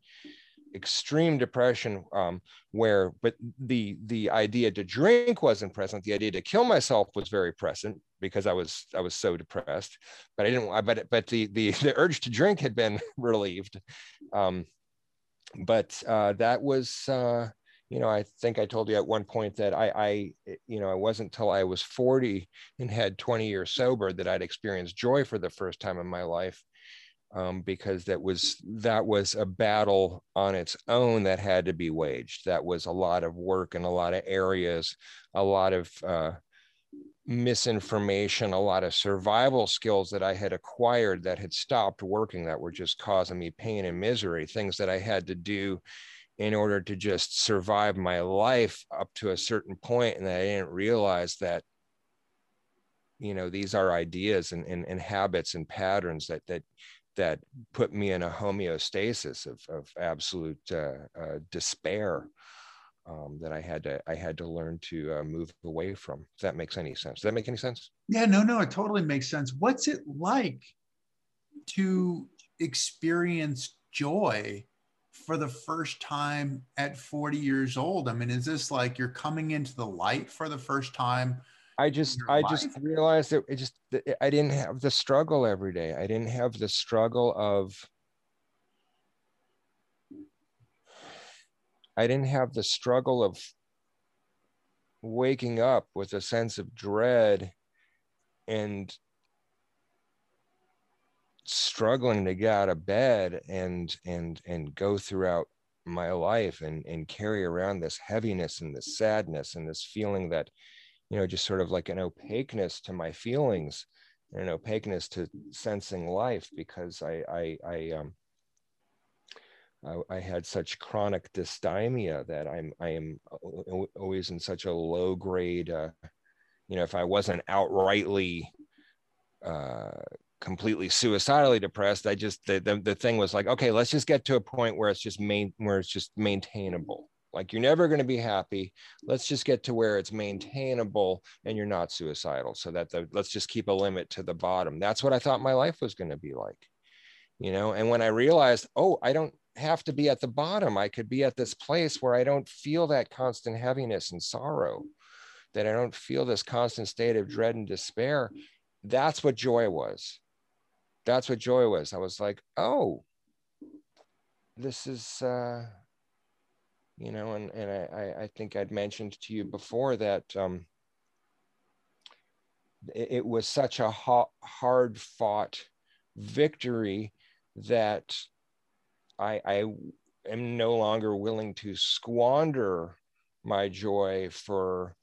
A: extreme depression um, where but the the idea to drink wasn't present. The idea to kill myself was very present because i was i was so depressed but i didn't want but but the the, [laughs] the urge to drink had been [laughs] relieved. Um, but uh, that was uh, you know i think i told you at one point that i i you know it wasn't until i was 40 and had 20 years sober that i'd experienced joy for the first time in my life um, because that was that was a battle on its own that had to be waged. That was a lot of work in a lot of areas, a lot of uh, misinformation, a lot of survival skills that I had acquired that had stopped working, that were just causing me pain and misery. Things that I had to do in order to just survive my life up to a certain point, and I didn't realize that you know these are ideas and, and, and habits and patterns that that that put me in a homeostasis of, of absolute uh, uh, despair um, that I had to I had to learn to uh, move away from. If that makes any sense. Does that make any sense?
B: Yeah, no, no, it totally makes sense. What's it like to experience joy for the first time at 40 years old? I mean, is this like you're coming into the light for the first time?
A: I just I life. just realized that it just I didn't have the struggle every day. I didn't have the struggle of I didn't have the struggle of waking up with a sense of dread and struggling to get out of bed and and and go throughout my life and and carry around this heaviness and this sadness and this feeling that you know just sort of like an opaqueness to my feelings and an opaqueness to sensing life because i i i um I, I had such chronic dysthymia that I'm I am always in such a low grade. Uh, you know, if I wasn't outrightly uh, completely suicidally depressed, I just the, the the thing was like, okay, let's just get to a point where it's just main where it's just maintainable. Like you're never going to be happy. Let's just get to where it's maintainable and you're not suicidal. So that the, let's just keep a limit to the bottom. That's what I thought my life was going to be like, you know. And when I realized, oh, I don't have to be at the bottom. I could be at this place where I don't feel that constant heaviness and sorrow, that I don't feel this constant state of dread and despair. That's what joy was. That's what joy was. I was like, oh, this is. Uh, you know, and, and I, I think I'd mentioned to you before that um, it, it was such a ha- hard fought victory that I, I am no longer willing to squander my joy for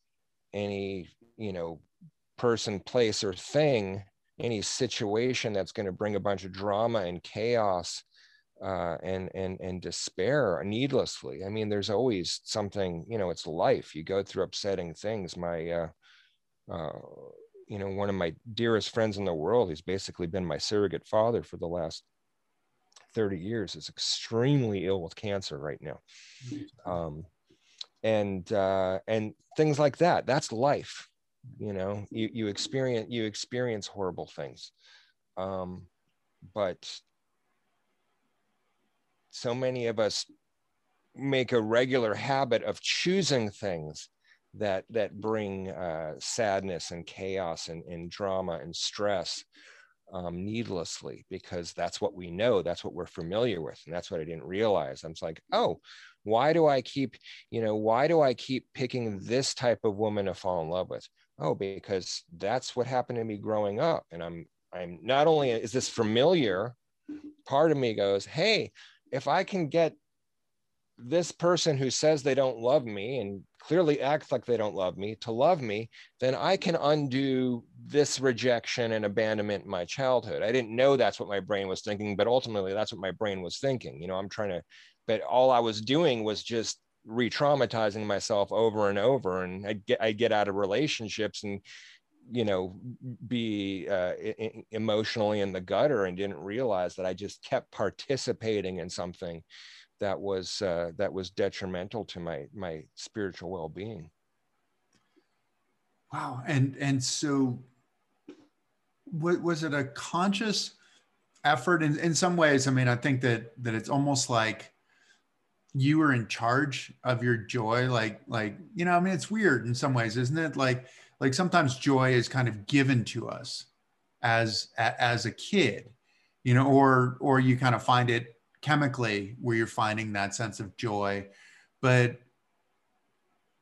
A: any, you know, person, place, or thing, any situation that's going to bring a bunch of drama and chaos uh, and and and despair needlessly. I mean, there's always something. You know, it's life. You go through upsetting things. My uh, uh, you know, one of my dearest friends in the world, he's basically been my surrogate father for the last 30 years, is extremely ill with cancer right now. Um, and uh, and things like that. That's life. You know, you, you experience you experience horrible things. Um, but so many of us make a regular habit of choosing things that that bring uh, sadness and chaos and, and drama and stress um, needlessly because that's what we know that's what we're familiar with and that's what i didn't realize. I'm like oh why do i keep you know why do i keep picking this type of woman to fall in love with? Oh because that's what happened to me growing up and i'm i'm not only is this familiar part of me goes hey if i can get this person who says they don't love me and clearly acts like they don't love me to love me, then I can undo this rejection and abandonment in my childhood. I didn't know that's what my brain was thinking, but ultimately that's what my brain was thinking. You know, I'm trying to, but all I was doing was just re-traumatizing myself over and over and I'd get, i get out of relationships and you know be uh, emotionally in the gutter and didn't realize that i just kept participating in something that was uh, that was detrimental to my my spiritual well-being.
B: Wow. And and so what was it a conscious effort in, in some ways? I mean i think that that it's almost like you were in charge of your joy like like you know i mean it's weird in some ways isn't it? Like like sometimes joy is kind of given to us as as a kid you know or or you kind of find it chemically where you're finding that sense of joy. But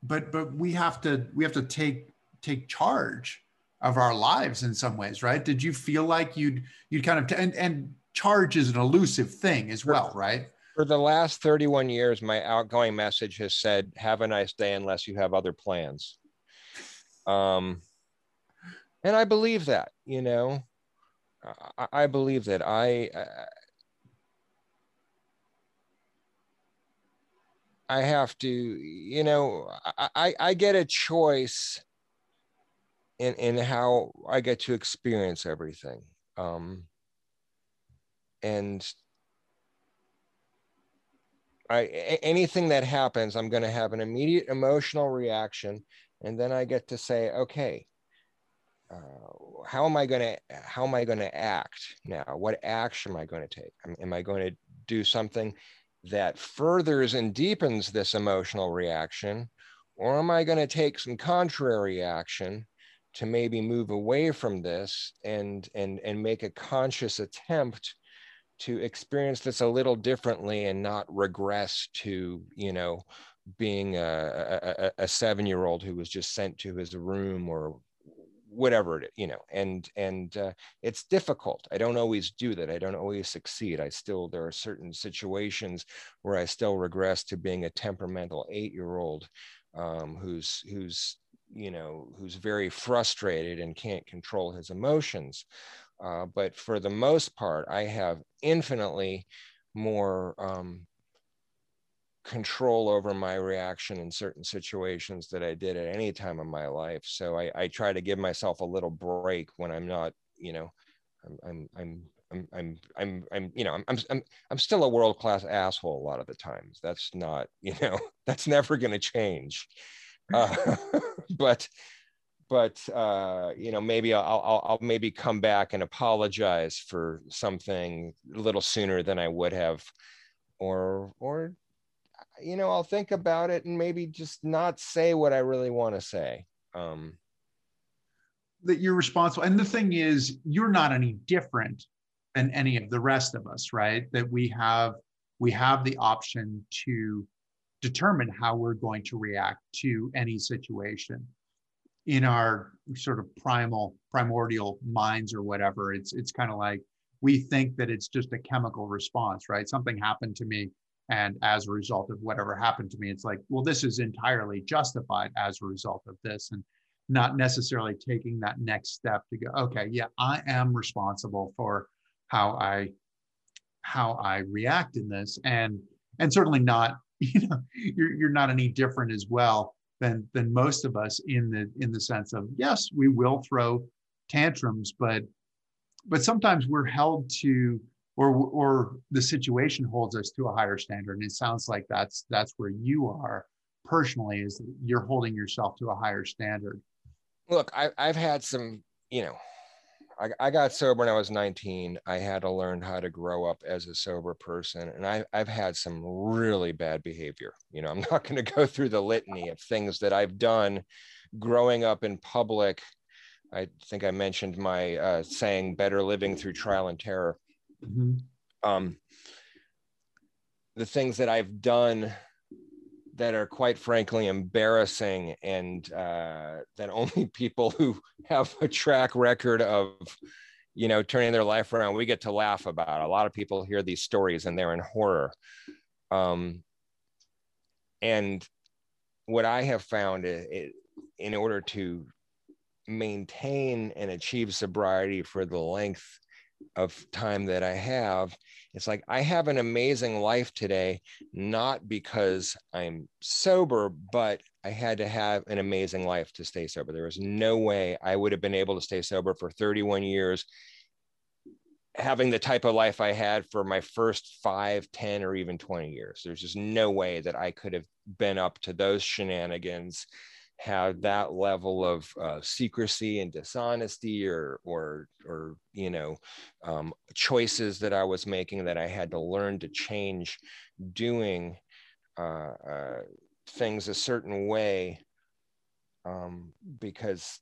B: but but we have to we have to take take charge of our lives in some ways right? Did you feel like you'd you'd kind of t- and and charge is an elusive thing as well right?
A: for the last 31 years my outgoing message has said have a nice day unless you have other plans um and i believe that you know i, I believe that i I have to, you know, I, I get a choice in, in how I get to experience everything. Um, and I, anything that happens, I'm going to have an immediate emotional reaction. And then I get to say, okay, uh, how am I going to, how am I going to act now? What action am I going to take? Am I going to do something that furthers and deepens this emotional reaction? Or am I going to take some contrary action to maybe move away from this and, and, and make a conscious attempt to experience this a little differently and not regress to, you know, being a, a, a seven year old who was just sent to his room or whatever it, you know, and and uh, it's difficult. I don't always do that. I don't always succeed. I still there are certain situations where I still regress to being a temperamental eight year old um, who's who's you know who's very frustrated and can't control his emotions. Uh, but for the most part, I have infinitely more um, control over my reaction in certain situations that I did at any time in my life. So I, I try to give myself a little break when I'm not, you know, I'm, I'm, I'm, I'm, I'm, I'm, I'm you know, I'm, I'm, I'm still a world class asshole a lot of the times. That's not, [laughs] you know, that's never going to change. Uh, [laughs] but, but uh, you know, maybe I'll, I'll, I'll maybe come back and apologize for something a little sooner than I would have, or, or you know, I'll think about it and maybe just not say what I really want to say. Um,
B: that you're responsible. And the thing is, you're not any different than any of the rest of us, right? That we have we have the option to determine how we're going to react to any situation in our sort of primal primordial minds or whatever it's it's kind of like we think that it's just a chemical response right something happened to me and as a result of whatever happened to me, it's like, well, this is entirely justified as a result of this. And not necessarily taking that next step to go, okay, yeah, I am responsible for how I how I react in this. And and certainly not, [laughs] you know, you're you're not any different as well than than most of us in the in the sense of yes, we will throw tantrums, but but sometimes we're held to or or the situation holds us to a higher standard. And it sounds like that's that's where you are personally is you're holding yourself to a higher standard.
A: Look I, i've had some you know I, I got sober when i was 19 i had to learn how to grow up as a sober person and I, i've had some really bad behavior. You know i'm [laughs] not going to go through the litany of things that i've done growing up in public. I think i mentioned my uh, saying better living through trial and terror mm-hmm. um, the things that I've done that are quite frankly embarrassing and uh, that [laughs] only people who have a track record of you know turning their life around we get to laugh about a lot of people hear these stories and they're in horror um, and what i have found in order to maintain and achieve sobriety for the length of time that I have, it's like I have an amazing life today, not because I'm sober, but I had to have an amazing life to stay sober. There was no way I would have been able to stay sober for 31 years having the type of life I had for my first five, 10, or even 20 years. There's just no way that I could have been up to those shenanigans have that level of uh, secrecy and dishonesty or or or you know um, choices that I was making that I had to learn to change doing uh, uh, things a certain way um, because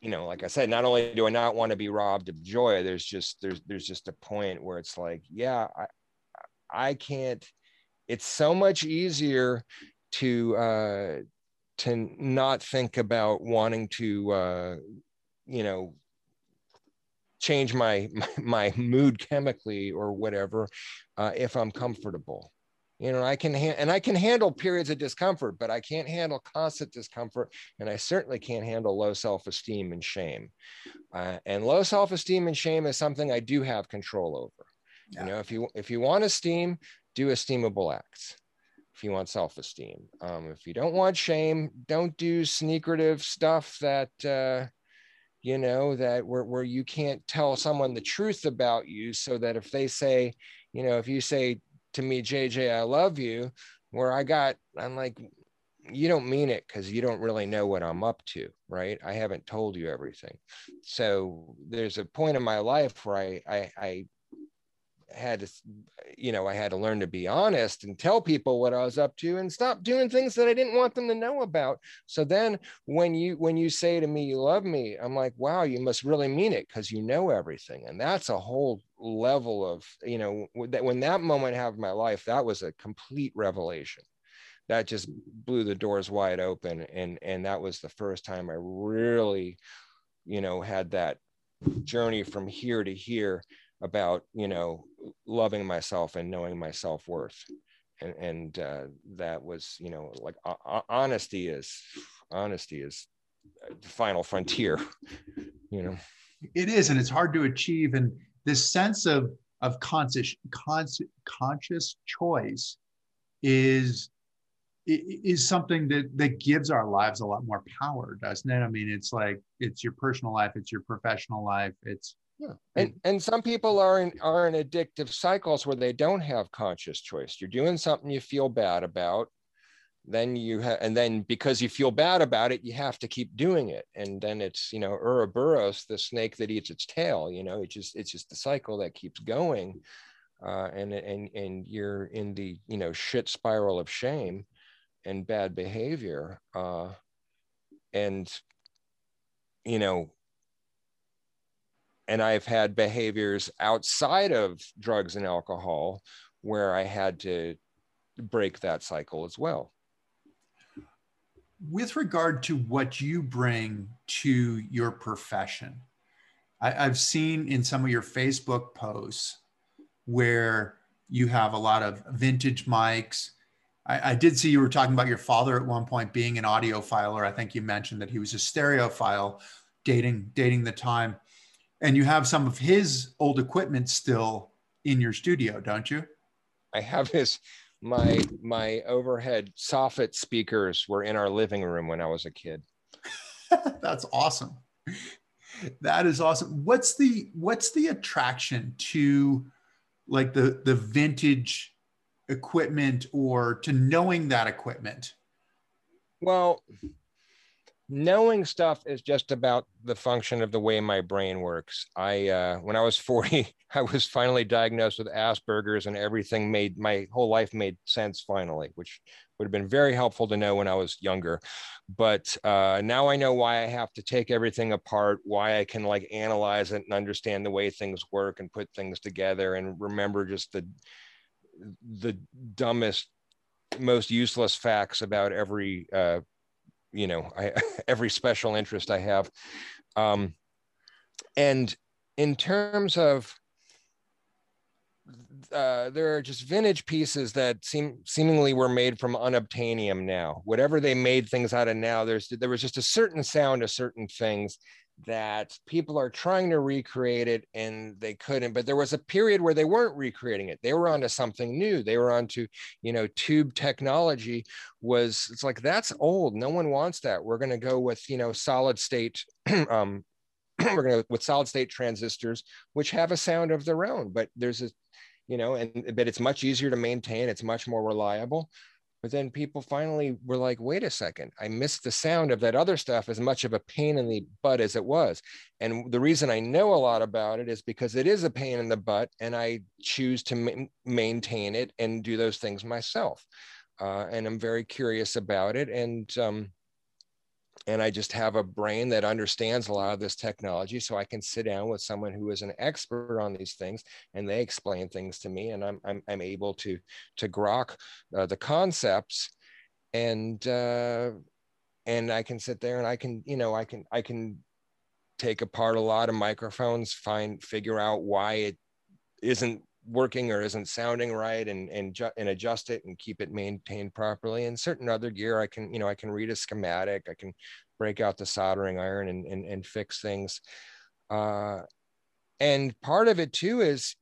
A: you know like I said not only do I not want to be robbed of joy there's just there's there's just a point where it's like yeah I I can't it's so much easier to uh, to not think about wanting to uh, you know change my, my, [laughs] my mood chemically or whatever uh, if I'm comfortable. You know, I can ha- and I can handle periods of discomfort, but I can't handle constant discomfort, and I certainly can't handle low self-esteem and shame. Uh, and low self-esteem and shame is something I do have control over. Yeah. You know, if you if you want esteem, do esteemable acts if you want self-esteem. Um, if you don't want shame, don't do secretive stuff that uh, you know that where, where you can't tell someone the truth about you so that if they say, you know, if you say to me, JJ, I love you, where I got, I'm like, you don't mean it because you don't really know what I'm up to, right? I haven't told you everything. So there's a point in my life where I I, I had to you know i had to learn to be honest and tell people what i was up to and stop doing things that i didn't want them to know about. So then when you when you say to me you love me i'm like wow you must really mean it because you know everything. And that's a whole level of you know that when that moment happened in my life that was a complete revelation. That just blew the doors wide open and and that was the first time i really you know had that journey from here to here about you know loving myself and knowing my self-worth. And and uh, that was you know like uh, honesty is honesty is the final frontier [laughs] you know?
B: It is and it's hard to achieve. And this sense of of conscious conscious conscious choice is is something that that gives our lives a lot more power doesn't it? I mean it's like it's your personal life it's your professional life it's
A: yeah. And and some people are in are in addictive cycles where they don't have conscious choice. You're doing something you feel bad about, then you have and then because you feel bad about it, you have to keep doing it. And then it's, you know, Ouroboros, the snake that eats its tail, you know, it's just it's just the cycle that keeps going. Uh, and and and you're in the you know shit spiral of shame and bad behavior uh, and you know and I've had behaviors outside of drugs and alcohol where I had to break that cycle as well.
B: With regard to what you bring to your profession, I, have seen in some of your Facebook posts where you have a lot of vintage mics. I, I did see you were talking about your father at one point being an audiophile, or I think you mentioned that he was a stereophile, dating dating the time and you have some of his old equipment still in your studio, don't you?
A: I have his my my overhead soffit speakers were in our living room when I was a kid. [laughs]
B: That's awesome. That is awesome. What's the what's the attraction to like the the vintage equipment or to knowing that equipment?
A: Well, knowing stuff is just about the function of the way my brain works. I uh, when I was [laughs] 40, I was finally diagnosed with Asperger's and everything made my whole life made sense finally, which would have been very helpful to know when I was younger. But uh, now I know why I have to take everything apart, why I can like analyze it and understand the way things work and put things together and remember just the the dumbest most useless facts about every uh, you know I, [laughs] every special interest I have. Um, and in terms of uh, there are just vintage pieces that seem seemingly were made from unobtainium now. Whatever they made things out of now, there's there was just a certain sound to certain things that people are trying to recreate it and they couldn't but there was a period where they weren't recreating it. They were onto something new. They were onto you know tube technology was it's like that's old. No one wants that. We're going to go with you know solid state [clears throat] um [clears throat] we're going to with solid state transistors which have a sound of their own but there's a you know and but it's much easier to maintain. It's much more reliable but then people finally were like, wait a second, I missed the sound of that other stuff as much of a pain in the butt as it was. And the reason I know a lot about it is because it is a pain in the butt and I choose to ma- maintain it and do those things myself. Uh, and I'm very curious about it. And um, and I just have a brain that understands a lot of this technology. So I can sit down with someone who is an expert on these things, and they explain things to me, and I'm I'm, I'm able to to grok uh, the concepts, and uh, and I can sit there and I can you know I can I can take apart a lot of microphones, find figure out why it isn't working or isn't sounding right and and, ju- and adjust it and keep it maintained properly and certain other gear i can you know i can read a schematic i can break out the soldering iron and and, and fix things uh, and part of it too is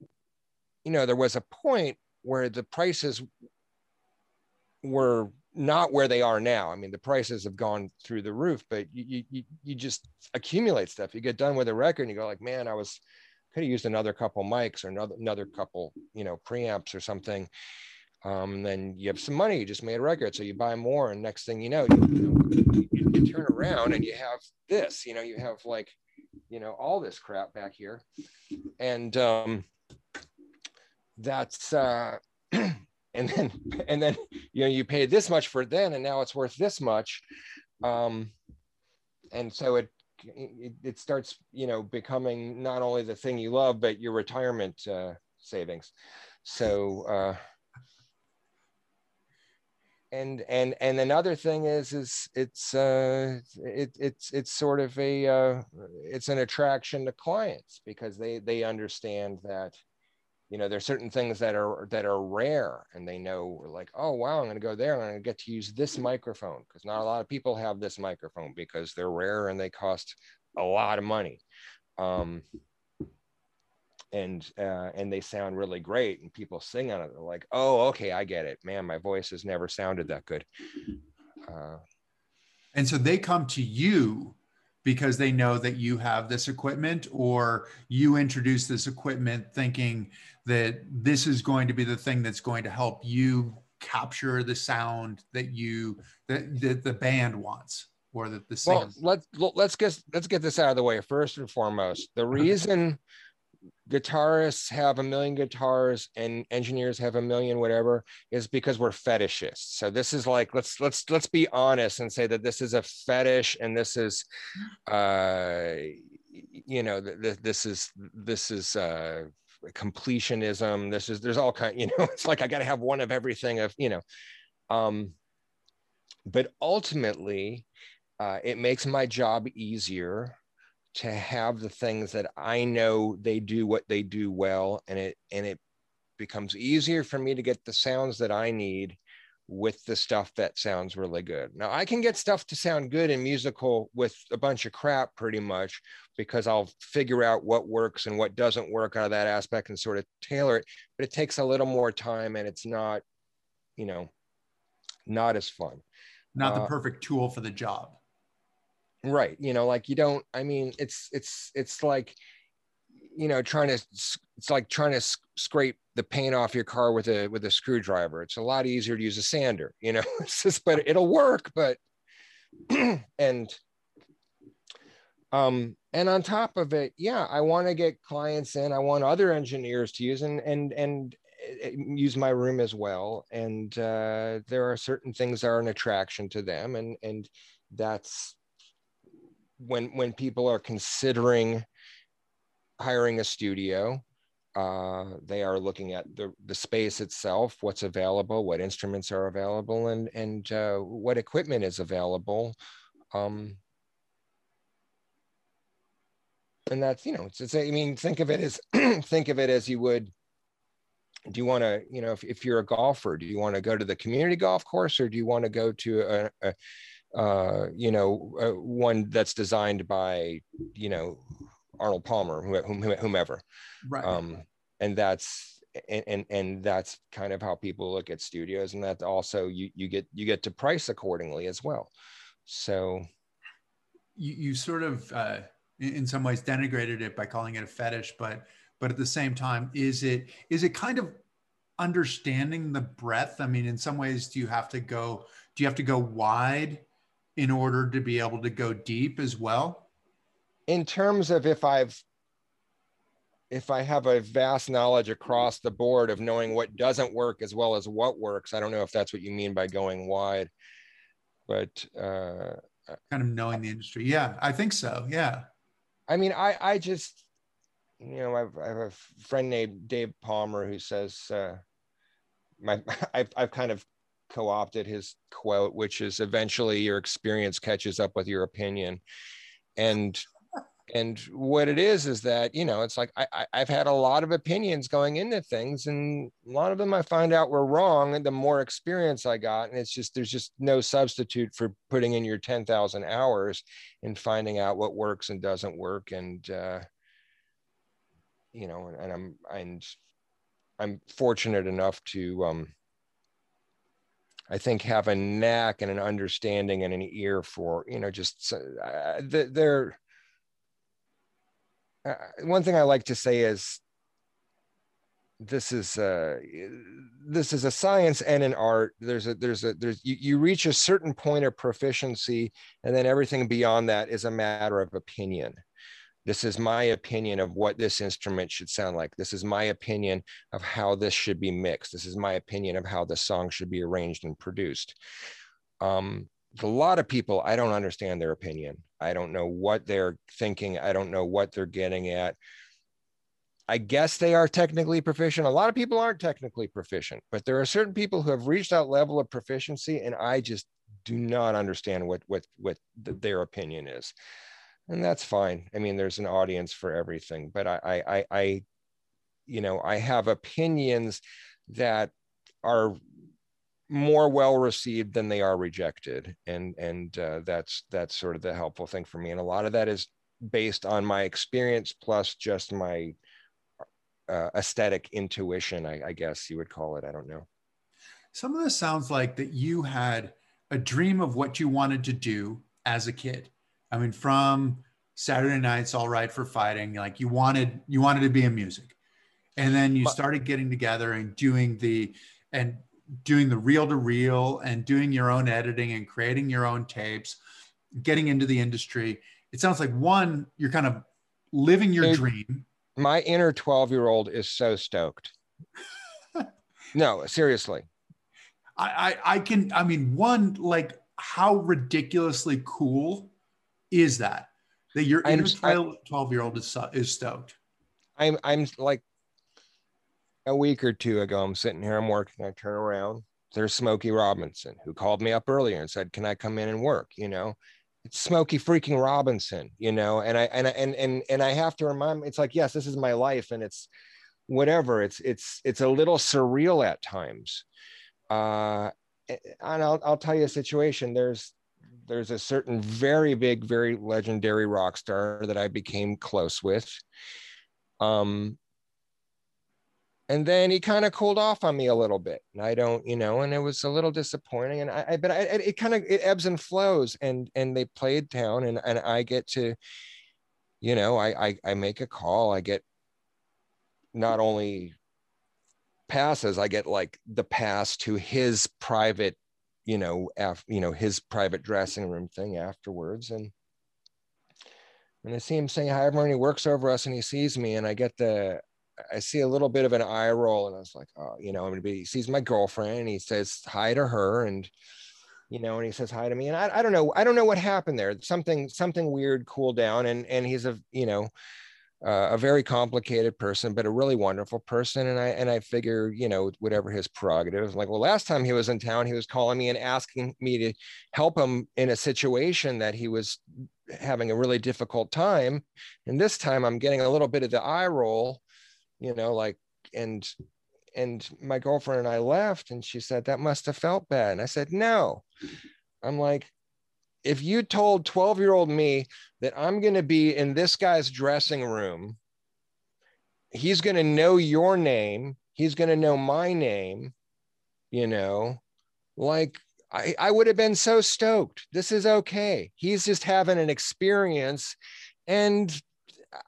A: you know there was a point where the prices were not where they are now. I mean, the prices have gone through the roof, but you, you, you just accumulate stuff. You get done with a record and you go like, man, I was could have used another couple mics or another another couple you know preamps or something. Um, then you have some money you just made a record so you buy more and next thing you know you, you, you, turn around and you have this you know you have like you know all this crap back here. And um, that's uh, [clears throat] and then and then you know you paid this much for it then and now it's worth this much. Um, and so it it, it, starts you know becoming not only the thing you love but your retirement uh, savings. So uh, and and and another thing is is it's uh it, it's it's sort of a uh, it's an attraction to clients because they they understand that you know there's certain things that are that are rare and they know we're like oh wow i'm going to go there and i'm going to get to use this microphone because not a lot of people have this microphone because they're rare and they cost a lot of money. Um, and uh, and they sound really great and people sing on it. They're like oh okay i get it. Man my voice has never sounded that good. Uh,
B: and so they come to you because they know that you have this equipment or you introduce this equipment thinking that this is going to be the thing that's going to help you capture the sound that you that, that the band wants or that the
A: well let's let's get let's get this out of the way. First and foremost the reason guitarists have a million guitars and engineers have a million whatever is because we're fetishists. So this is like let's let's let's be honest and say that this is a fetish and this is uh you know th- this is this is uh completionism. This is there's all kind you know [laughs] it's like i got to have one of everything of you know um but ultimately uh, it makes my job easier to have the things that I know they do what they do well, and it and it becomes easier for me to get the sounds that I need with the stuff that sounds really good. Now I can get stuff to sound good in musical with a bunch of crap pretty much because I'll figure out what works and what doesn't work out of that aspect and sort of tailor it, but it takes a little more time and it's not you know, not as fun.
B: Not the uh, perfect tool for the job.
A: Right. You know, like you don't, I mean, it's, it's, it's like, you know, trying to, it's like trying to scrape the paint off your car with a, with a screwdriver. It's a lot easier to use a sander, you know, [laughs] it's just, but it'll work, but, [clears throat] and, um, and on top of it, yeah, I want to get clients in. I want other engineers to use and and and eh, use my room as well. And uh, there are certain things that are an attraction to them, and and that's when when people are considering hiring a studio. Uh, they are looking at the, the space itself, what's available, what instruments are available, and and uh, what equipment is available. Um, and that's you know it's, it's i mean think of it as [clears throat] think of it as you would do you want to you know if, if you're a golfer do you want to go to the community golf course or do you want to go to a, a uh, you know uh, one that's designed by you know arnold palmer whomever.
B: Right.
A: Um, and that's and, and and that's kind of how people look at studios and that also you you get you get to price accordingly as well. So.
B: You, you sort of uh in some ways denigrated it by calling it a fetish but but at the same time is it is it kind of understanding the breadth? I mean in some ways do you have to go do you have to go wide in order to be able to go deep as well?
A: In terms of if i've if i have a vast knowledge across the board of knowing what doesn't work as well as what works i don't know if that's what you mean by going wide but uh
B: kind of knowing the industry. Yeah i think so. Yeah.
A: I mean, I I just you know I've, I have a friend named Dave Palmer who says uh, my [laughs] I've I've kind of co-opted his quote, which is eventually your experience catches up with your opinion, and and what it is is that you know it's like I, I have had a lot of opinions going into things and a lot of them i find out were wrong and the more experience i got and it's just there's just no substitute for putting in your 10,000 hours and finding out what works and doesn't work. And uh you know and i'm and i'm fortunate enough to um I think have a knack and an understanding and an ear for you know just uh, they're uh, one thing I like to say is this is uh this is a science and an art. There's a there's a there's you, you reach a certain point of proficiency and then everything beyond that is a matter of opinion this is my opinion of what this instrument should sound like. This is my opinion of how this should be mixed. This is my opinion of how the song should be arranged and produced. Um a lot of people i don't understand their opinion. I don't know what they're thinking. I don't know what they're getting at. I guess they are technically proficient. A lot of people aren't technically proficient but there are certain people who have reached that level of proficiency and i just do not understand what what what their opinion is and that's fine. I mean there's an audience for everything but i i i you know i have opinions that are more well received than they are rejected. And and uh, that's that's sort of the helpful thing for me. And a lot of that is based on my experience plus just my uh, aesthetic intuition I, I guess you would call it. I don't know.
B: Some of this sounds like that you had a dream of what you wanted to do as a kid i mean from saturday nights all right for fighting like you wanted you wanted to be in music and then you started getting together and doing the and doing the reel to reel and doing your own editing and creating your own tapes, getting into the industry. It sounds like one, you're kind of living your Dude, dream.
A: My inner 12 year old is so stoked. [laughs] no, seriously.
B: I, I, I can, I mean, one, like how ridiculously cool is that? That your inner 12 year old is, is stoked.
A: I'm, I'm like a week or two ago, I'm sitting here, I'm working, I turn around, there's Smokey Robinson, who called me up earlier and said, Can I come in and work? You know, it's Smokey freaking Robinson, you know, and I and I, and and and I have to remind it's like, yes, this is my life, and it's whatever. It's it's it's a little surreal at times. Uh and I'll I'll tell you a situation. There's there's a certain very big, very legendary rock star that I became close with. Um, and then he kind of cooled off on me a little bit and i don't you know and it was a little disappointing and i, I but I, it kind of it ebbs and flows and and they played town and and i get to you know I, I i make a call i get not only passes i get like the pass to his private you know af, you know his private dressing room thing afterwards and and I see him saying hi everyone. He works over us and he sees me, and I get the I see a little bit of an eye roll, and I was like, oh, you know, I'm gonna be. He sees my girlfriend, and he says hi to her, and you know, and he says hi to me, and I, I don't know, I don't know what happened there. Something something weird cooled down, and and he's a you know. Uh, a very complicated person, but a really wonderful person. And I and I figure, you know, whatever his prerogative. Like, well, last time he was in town, he was calling me and asking me to help him in a situation that he was having a really difficult time. And this time, I'm getting a little bit of the eye roll you know, like, and, and my girlfriend and I left and she said, that must have felt bad. And I said, no. I'm like, if you told 12 year old me that I'm going to be in this guy's dressing room, he's going to know your name, he's going to know my name, you know, like I, I would have been so stoked. This is okay. He's just having an experience. And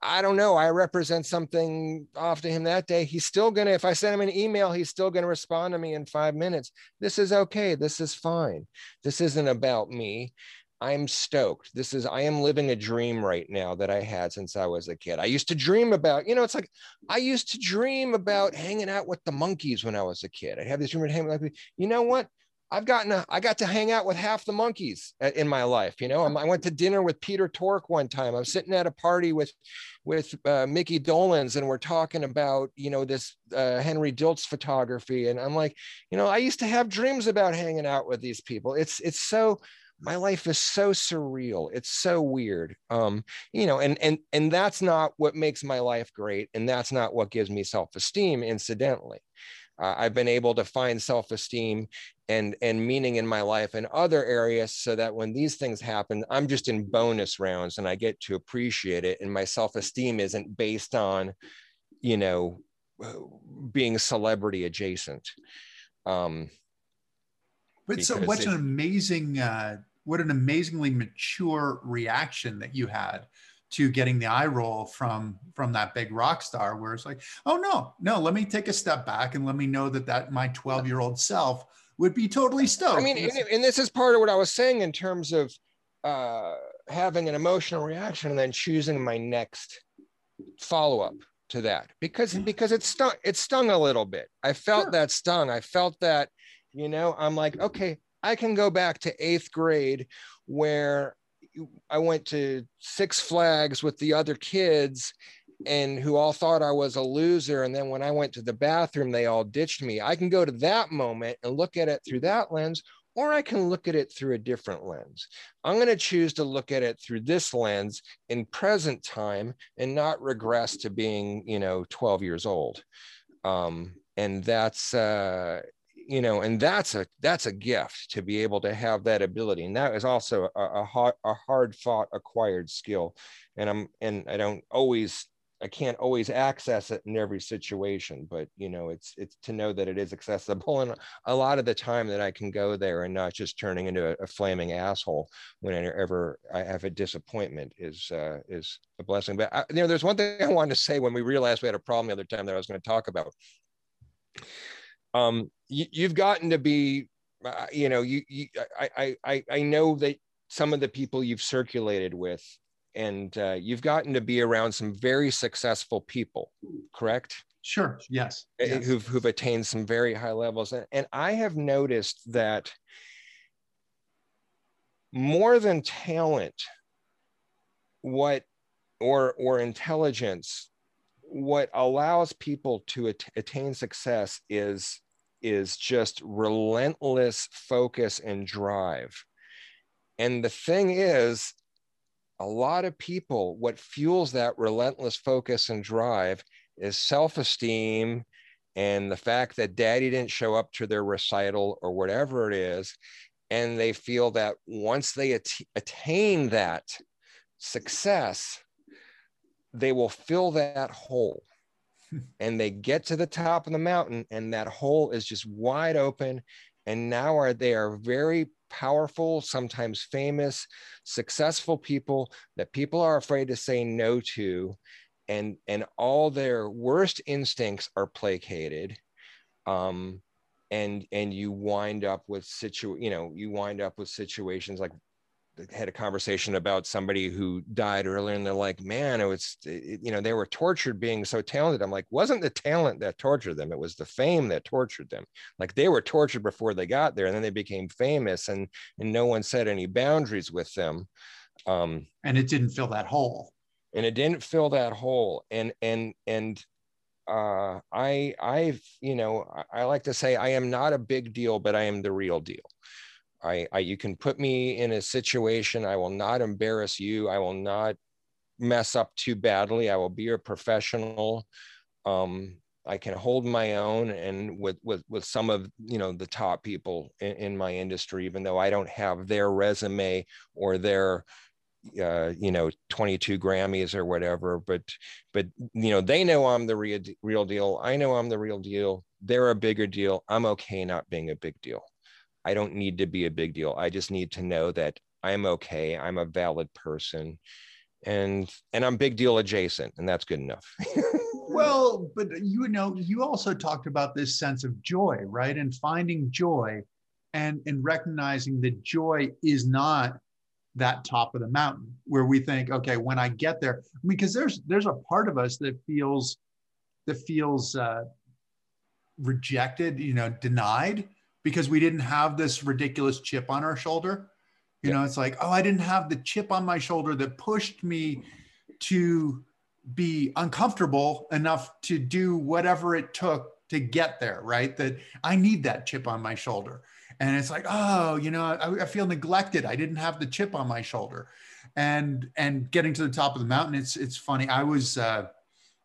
A: I don't know. I represent something off to him that day. He's still going to, if I send him an email, he's still going to respond to me in five minutes. This is okay. This is fine. This isn't about me. I'm stoked. This is, I am living a dream right now that I had since I was a kid. I used to dream about, you know, it's like I used to dream about hanging out with the Monkees when I was a kid. I'd have this dream of hanging out with, you know what? I've gotten a, I got to hang out with half the Monkees in my life. You know, I went to dinner with Peter Tork one time. I was sitting at a party with, with uh, Mickey Dolenz, and we're talking about you know this uh, Henry Diltz photography, and I'm like, you know, I used to have dreams about hanging out with these people. It's it's so my life is so surreal. It's so weird. Um, you know, and and and that's not what makes my life great, and that's not what gives me self esteem. Incidentally. Uh, I've been able to find self-esteem and and meaning in my life in other areas so that when these things happen i'm just in bonus rounds and i get to appreciate it and my self-esteem isn't based on you know being celebrity adjacent um
B: but so what an amazing uh what an amazingly mature reaction that you had to getting the eye roll from from that big rock star where it's like oh no no let me take a step back and let me know that that my 12 year old self would be totally stoked.
A: I mean, and, and, this is part of what I was saying in terms of uh, having an emotional reaction and then choosing my next follow up to that because because it stung it stung a little bit. I felt sure. that stung. I felt that, you know, I'm like, okay, I can go back to eighth grade where I went to Six Flags with the other kids and who all thought I was a loser. And then when I went to the bathroom, they all ditched me. I can go to that moment and look at it through that lens, or I can look at it through a different lens. I'm going to choose to look at it through this lens in present time and not regress to being, you know, 12 years old. Um, and that's, uh, you know, and that's a that's a gift to be able to have that ability, and that is also a, a hard a hard fought acquired skill. And I'm and I don't always I can't always access it in every situation, but you know, it's it's to know that it is accessible, and a lot of the time that I can go there and not just turning into a, a flaming asshole whenever I have a disappointment is uh, is a blessing. But I, you know, there's one thing I wanted to say when we realized we had a problem the other time that I was going to talk about. Um, you, have gotten to be, uh, you know, you, you I, I I know that some of the people you've circulated with and uh, you've gotten to be around some very successful people, correct?
B: Sure. Yes.
A: Eh, yes. Who've who've attained some very high levels, and, and I have noticed that more than talent, what or or intelligence, what allows people to at- attain success is is just relentless focus and drive. And the thing is, a lot of people, what fuels that relentless focus and drive is self esteem and the fact that daddy didn't show up to their recital or whatever it is. And they feel that once they at- attain that success, they will fill that hole. And they get to the top of the mountain and that hole is just wide open and now are they are very powerful sometimes famous successful people that people are afraid to say no to and and all their worst instincts are placated um and and you wind up with situ you know you wind up with situations like had a conversation about somebody who died earlier and they're like man it was it, you know they were tortured being so talented. I'm like wasn't the talent that tortured them it was the fame that tortured them. Like they were tortured before they got there and then they became famous and and no one set any boundaries with them.
B: Um and it didn't fill that hole.
A: And it didn't fill that hole and and and uh i i've you know I, I like to say i am not a big deal but i am the real deal I, I you can put me in a situation i will not embarrass you i will not mess up too badly i will be a professional. Um, i can hold my own and with with with some of you know the top people in, in my industry even though i don't have their resume or their uh, you know 22 grammys or whatever but but you know they know i'm the real, real deal i know i'm the real deal they're a bigger deal i'm okay not being a big deal I don't need to be a big deal. I just need to know that I'm okay. I'm a valid person and and I'm big deal adjacent and that's good enough. [laughs]
B: well, but you know, you also talked about this sense of joy, right? And finding joy and and recognizing that joy is not that top of the mountain where we think, okay, when I get there, because there's there's a part of us that feels that feels uh, rejected, you know, denied because we didn't have this ridiculous chip on our shoulder. You yeah. know, it's like, oh, I didn't have the chip on my shoulder that pushed me to be uncomfortable enough to do whatever it took to get there, right? That I need that chip on my shoulder. And it's like, oh, you know, I, I feel neglected. I didn't have the chip on my shoulder. And and getting to the top of the mountain, it's it's funny. I was uh,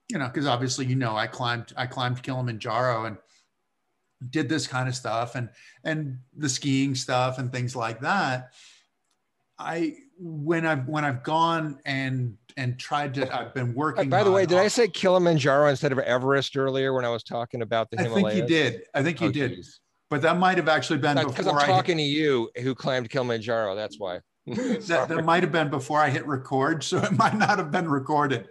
B: you know, because obviously, you know, I climbed I climbed Kilimanjaro and did this kind of stuff and and the skiing stuff and things like that. I when i've when i've gone and and tried to i've been working
A: by the way did i say kilimanjaro instead of everest earlier when i was talking about the himalayas?
B: i think you did. I think you oh, did. geez. but that might have actually been
A: because i'm talking hit, to you who climbed kilimanjaro that's why.
B: That, that [laughs] might have been before i hit record so it might not have been recorded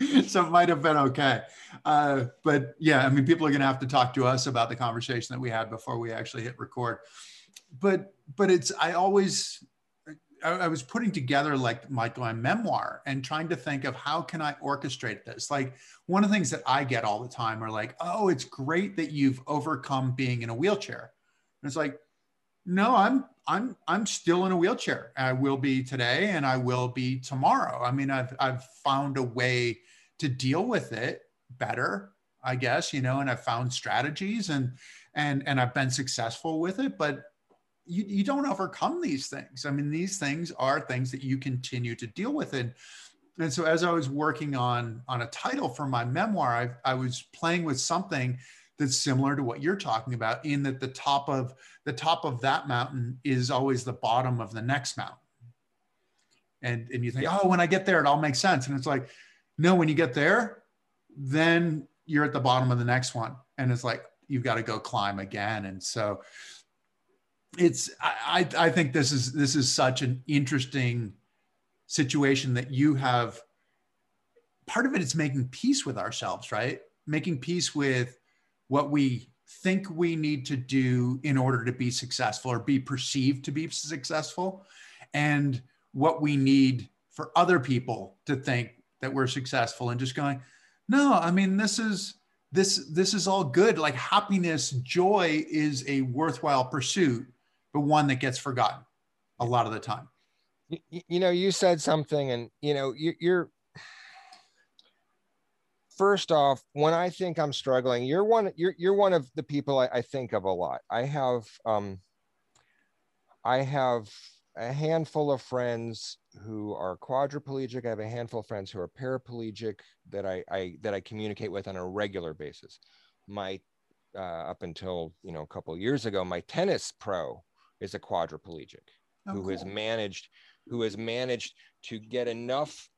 B: [laughs] so it might have been okay. Uh, but yeah, I mean, people are going to have to talk to us about the conversation that we had before we actually hit record. But but it's I always I, I was putting together like my, my memoir and trying to think of how can I orchestrate this. Like one of the things that I get all the time are like, oh, it's great that you've overcome being in a wheelchair. And it's like, no, I'm I'm I'm still in a wheelchair. I will be today and I will be tomorrow. I mean, I've I've found a way to deal with it better, I guess, you know, and I've found strategies and and and I've been successful with it, but you, you don't overcome these things. I mean, these things are things that you continue to deal with. And, and so as I was working on on a title for my memoir, I, I was playing with something that's similar to what you're talking about in that the top of the top of that mountain is always the bottom of the next mountain and and you think oh when i get there it all makes sense and it's like no, when you get there, then you're at the bottom of the next one. And it's like, you've got to go climb again. And so it's, I, I think this is, this is such an interesting situation that you have. Part of it is making peace with ourselves, right? Making peace with what we think we need to do in order to be successful or be perceived to be successful and what we need for other people to think that we're successful and just going no i mean this is this this is all good. Like happiness joy is a worthwhile pursuit but one that gets forgotten a lot of the time.
A: You, you know you said something and you know you, you're first off when i think i'm struggling you're one you're, you're one of the people I, I think of a lot. I have um i have a handful of friends who are quadriplegic. I have a handful of friends who are paraplegic that I, I that I communicate with on a regular basis. My uh, up until you know a couple years ago, my tennis pro is a quadriplegic oh, who cool. has managed who has managed to get enough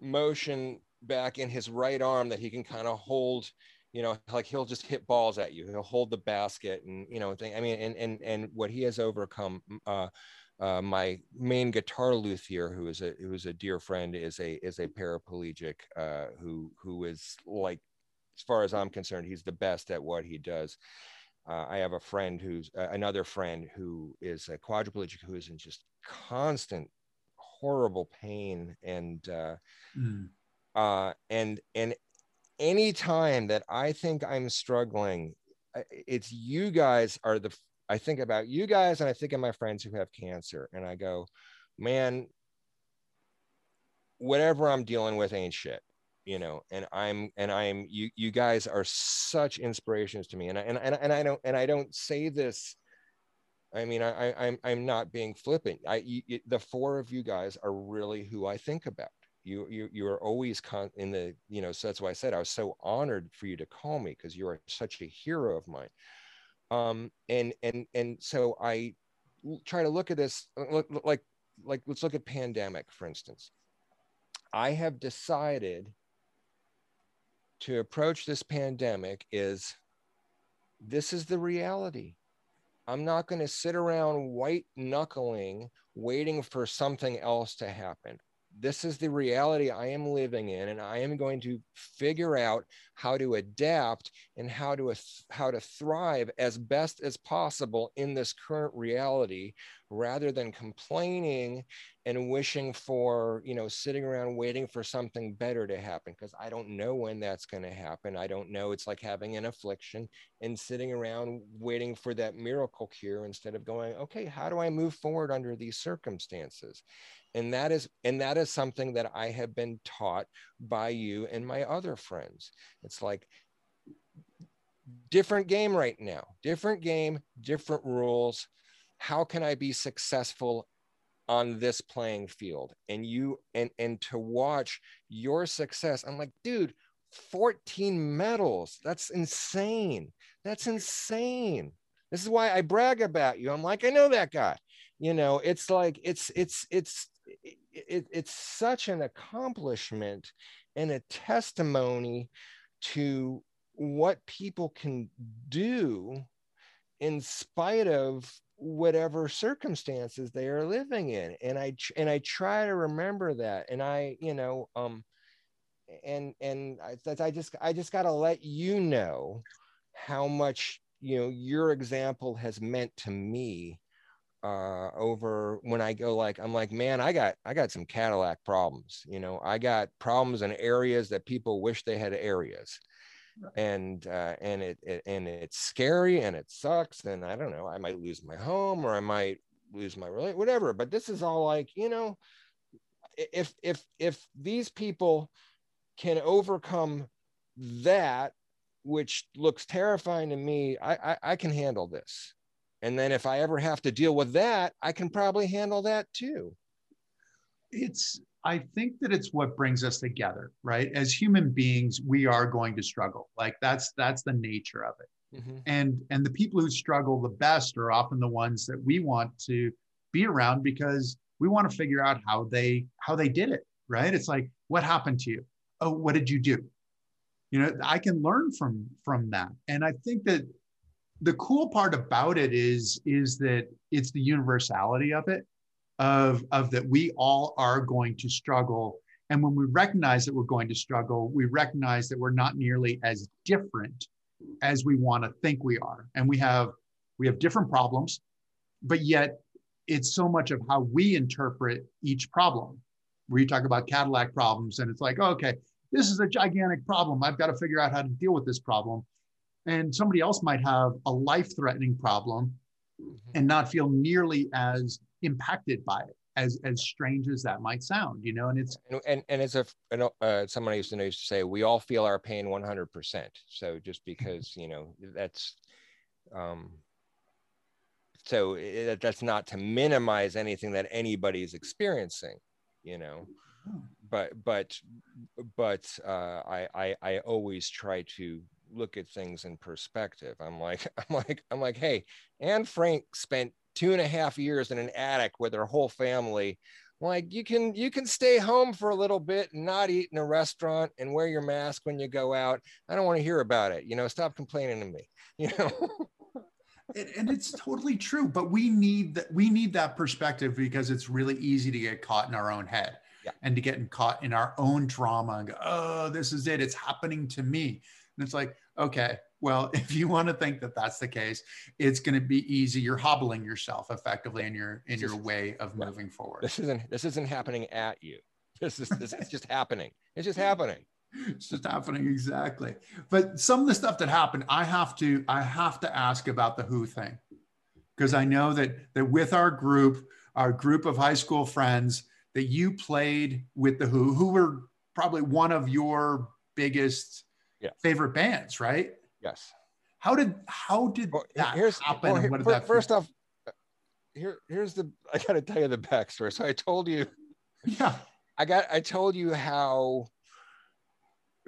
A: motion back in his right arm that he can kind of hold you know like he'll just hit balls at you he'll hold the basket and you know thing i mean and and and what he has overcome uh uh, my main guitar luthier, who is a who is a dear friend, is a is a paraplegic uh, who who is like, as far as I'm concerned, he's the best at what he does. Uh, I have a friend who's uh, another friend who is a quadriplegic who is in just constant horrible pain and uh, mm. uh, and and any time that I think I'm struggling, it's you guys are the I think about you guys and I think of my friends who have cancer and I go, man, whatever I'm dealing with ain't shit you know and i'm and i'm you you guys are such inspirations to me. And i and, and, and i don't and i don't say this i mean i, I i'm i'm not being flippant. I you, the four of you guys are really who i think about. You you you are always con- in the you know so that's why i said i was so honored for you to call me because you are such a hero of mine um and and and so i try to look at this like like let's look at pandemic for instance i have decided to approach this pandemic is this is the reality. I'm not going to sit around white knuckling waiting for something else to happen this is the reality I am living in, and I am going to figure out how to adapt and how to how to thrive as best as possible in this current reality, rather than complaining and wishing for you know sitting around waiting for something better to happen because I don't know when that's going to happen. I don't know. It's like having an affliction and sitting around waiting for that miracle cure instead of going, okay, how do I move forward under these circumstances? and that is and that is something that i have been taught by you and my other friends. It's like different game right now different game different rules. How can i be successful on this playing field? And you and and to watch your success i'm like dude 14 medals. That's insane. That's insane. This is why i brag about you. I'm like i know that guy. You know it's like it's it's it's it, it's such an accomplishment and a testimony to what people can do in spite of whatever circumstances they are living in. And i and i try to remember that. And i you know um and and i, I just i just got to let you know how much you know your example has meant to me uh, over when I go like I'm like man I got I got some Cadillac problems you know? I got problems in areas that people wish they had areas. And uh, and it, it and it's scary and it sucks and I don't know I might lose my home or I might lose my relate whatever but this is all like you know if if if these people can overcome that which looks terrifying to me I, I, I can handle this and then if I ever have to deal with that, I can probably handle that too.
B: It's, I think that it's what brings us together, right? As human beings, we are going to struggle. Like that's that's the nature of it. Mm-hmm. And and the people who struggle the best are often the ones that we want to be around because we want to figure out how they how they did it, right? It's like what happened to you? Oh, what did you do? You know, I can learn from from that. And I think that the cool part about it is is that it's the universality of it of of that we all are going to struggle and when we recognize that we're going to struggle we recognize that we're not nearly as different as we want to think we are and we have we have different problems but yet it's so much of how we interpret each problem where you talk about cadillac problems and it's like okay this is a gigantic problem i've got to figure out how to deal with this problem and somebody else might have a life threatening problem mm-hmm. and not feel nearly as impacted by it as as strange as that might sound you know and it's
A: and and, and as a uh, someone I used to know used to say we all feel our pain 100% so just [laughs] because you know that's um so it, that's not to minimize anything that anybody's experiencing you know oh. But but but uh, I, I i always try to look at things in perspective. I'm like, [laughs] I'm like, I'm like, hey, Anne Frank spent two and a half years in an attic with her whole family, like you can you can stay home for a little bit and not eat in a restaurant and wear your mask when you go out. I don't want to hear about it. You know stop complaining to me. [laughs] You know?
B: And, it's totally true but we need that we need that perspective because it's really easy to get caught in our own head
A: yeah.
B: and to get caught in our own drama and go oh this is it it's happening to me and it's like okay well, [laughs] if you want to think that that's the case, it's going to be easy. You're hobbling yourself effectively in your in your way of moving forward.
A: This isn't this isn't happening at you. This is this is just happening. It's just [laughs] happening.
B: It's just happening exactly. But some of the stuff that happened, I have to I have to ask about the Who thing because I know that that with our group, our group of high school friends, that you played with the Who, who were probably one of your biggest
A: yeah.
B: favorite bands, right?
A: Yes.
B: How did how did
A: well,
B: that
A: here's,
B: happen?
A: Well, here,
B: what did that
A: first off, uh, here here's the I got to tell you the backstory. So I told you, [laughs]
B: yeah,
A: I got I told you how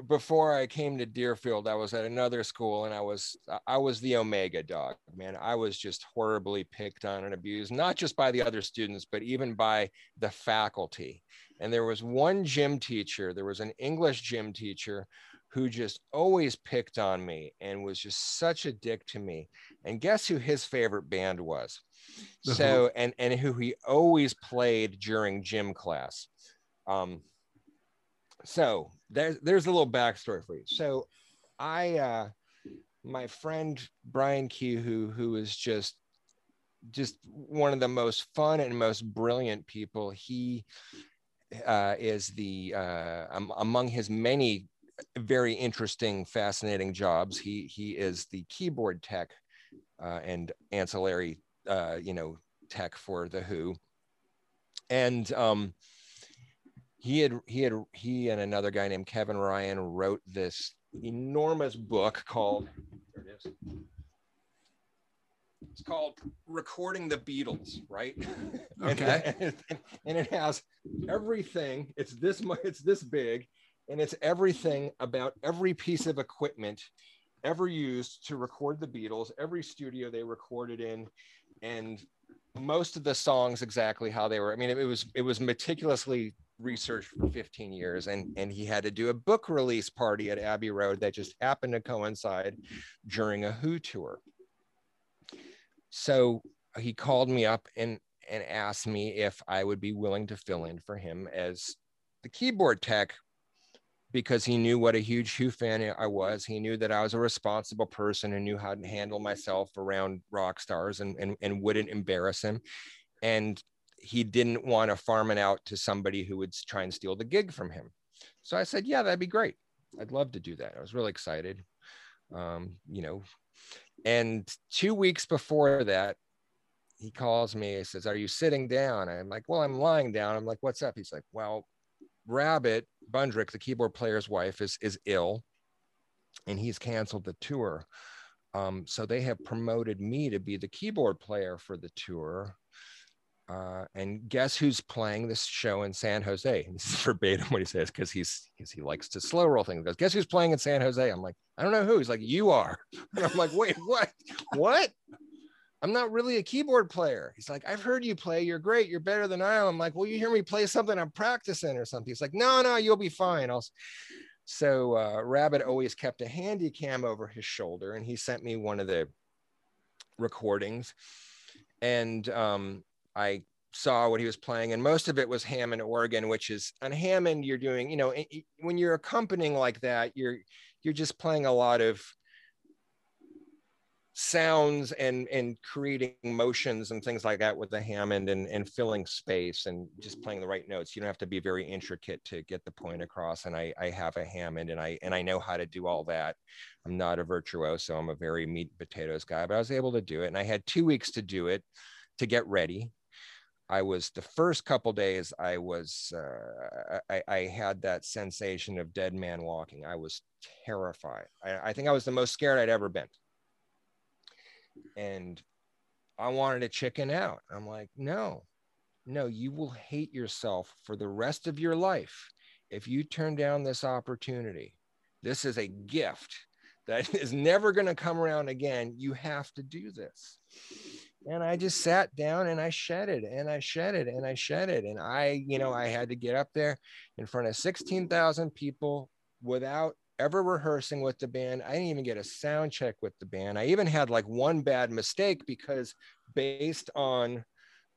A: before I came to Deerfield, I was at another school and I was I was the Omega dog, man. I was just horribly picked on and abused, not just by the other students, but even by the faculty. And there was one gym teacher, there was an English gym teacher who just always picked on me and was just such a dick to me. And guess who his favorite band was? Uh-huh. So and and who he always played during gym class. Um, so there's there's a little backstory for you. So I uh my friend Brian Kehew, who who is just just one of the most fun and most brilliant people. He uh, is the uh, um, among his many very interesting, fascinating jobs. He he is the keyboard tech uh, and ancillary, uh, you know, tech for the Who, and um, he had he had he and another guy named Kevin Ryan wrote this enormous book called. There it is. It's called Recording the Beatles, right? [laughs]
B: Okay.
A: and, [laughs] and, and it has everything. It's this much. It's this big and it's everything about every piece of equipment ever used to record the Beatles, every studio they recorded in, and most of the songs exactly how they were. I mean, it, it was it was meticulously researched for 15 years, and and he had to do a book release party at Abbey Road that just happened to coincide during a Who tour. So he called me up and and asked me if I would be willing to fill in for him as the keyboard tech because he knew what a huge Who fan I was. He knew that I was a responsible person and knew how to handle myself around rock stars and, and, and wouldn't embarrass him. And he didn't want to farm it out to somebody who would try and steal the gig from him. So I said, yeah, that'd be great. I'd love to do that. I was really excited. Um, you know, and two weeks before that, he calls me. He says, "Are you sitting down?" I'm like, "Well, I'm lying down." I'm like, "What's up?" He's like, "Well, Rabbit Bundrick, the keyboard player's wife, is is ill, and he's canceled the tour. Um, so they have promoted me to be the keyboard player for the tour. Uh, and guess who's playing this show in San Jose? And this is [laughs] verbatim what he says because he's because he likes to slow roll things. He goes, guess who's playing in San Jose? I'm like, I don't know who. He's like, you are. [laughs] And I'm like, wait, what? What? I'm not really a keyboard player. He's like, I've heard you play. You're great. You're better than I am. I'm like, well, you hear me play something I'm practicing or something. He's like, no, no, you'll be fine. I'll. So uh, Rabbit always kept a handy cam over his shoulder, and he sent me one of the recordings, and um, I saw what he was playing, and most of it was Hammond organ, which is on Hammond. You're doing, you know, when you're accompanying like that, you're you're just playing a lot of sounds and and creating motions and things like that with the Hammond and, and filling space and just playing the right notes. You don't have to be very intricate to get the point across. And I, I have a Hammond and I and I know how to do all that. I'm not a virtuoso. I'm a very meat and potatoes guy, but I was able to do it. And I had two weeks to do it to get ready. I was the first couple days I was uh, I, I, had that sensation of dead man walking. I was terrified. I, I think I was the most scared I'd ever been and I wanted to chicken out. I'm like, no, no, you will hate yourself for the rest of your life if you turn down this opportunity. This is a gift that [laughs] is never going to come around again. You have to do this. And I just sat down and I shed it and I shed it and I shed it. And I, you know, I had to get up there in front of 16,000 people without ever rehearsing with the band. I didn't even get a sound check with the band. I even had like one bad mistake because based on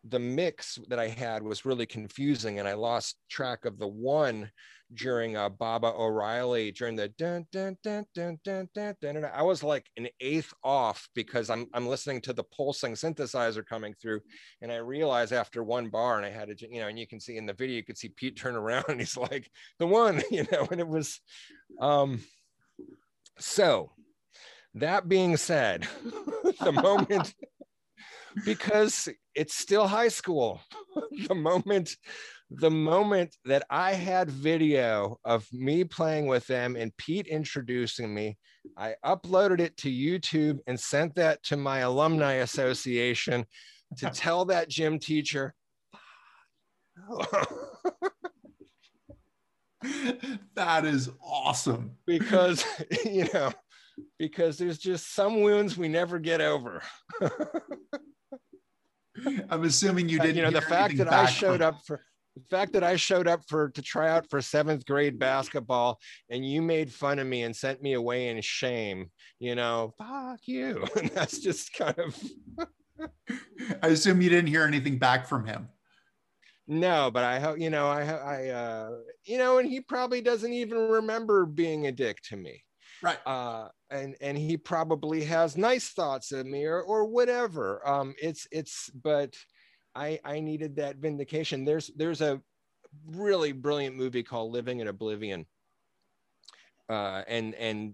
A: the mix that I had was really confusing and I lost track of the one during uh, Baba O'Riley during the dun, dun, dun, dun, dun, dun, dun. I was like an eighth off because I'm, I'm listening to the pulsing synthesizer coming through. And I realized after one bar and I had to, you know, and you can see in the video, you could see Pete turn around and he's like the one, [laughs] you know, and it was, um, so that being said, [laughs] the moment, [laughs] because it's still high school, [laughs] the moment the moment that I had video of me playing with them and Pete introducing me, I uploaded it to YouTube and sent that to my alumni association to [laughs] tell that gym teacher.
B: that is awesome. [laughs]
A: Because, you know, because there's just some wounds we never get over. [laughs]
B: I'm assuming you didn't.
A: You know, the fact that I showed up for the fact that I showed up for to try out for seventh grade basketball and you made fun of me and sent me away in shame, you know, fuck you. [laughs] And that's just kind of. [laughs]
B: I assume you didn't hear anything back from him.
A: No, but I hope you know I I uh you know, and he probably doesn't even remember being a dick to me.
B: Right.
A: Uh, and and he probably has nice thoughts of me or or whatever. Um, it's it's but I I needed that vindication. There's there's a really brilliant movie called Living in Oblivion. Uh, and and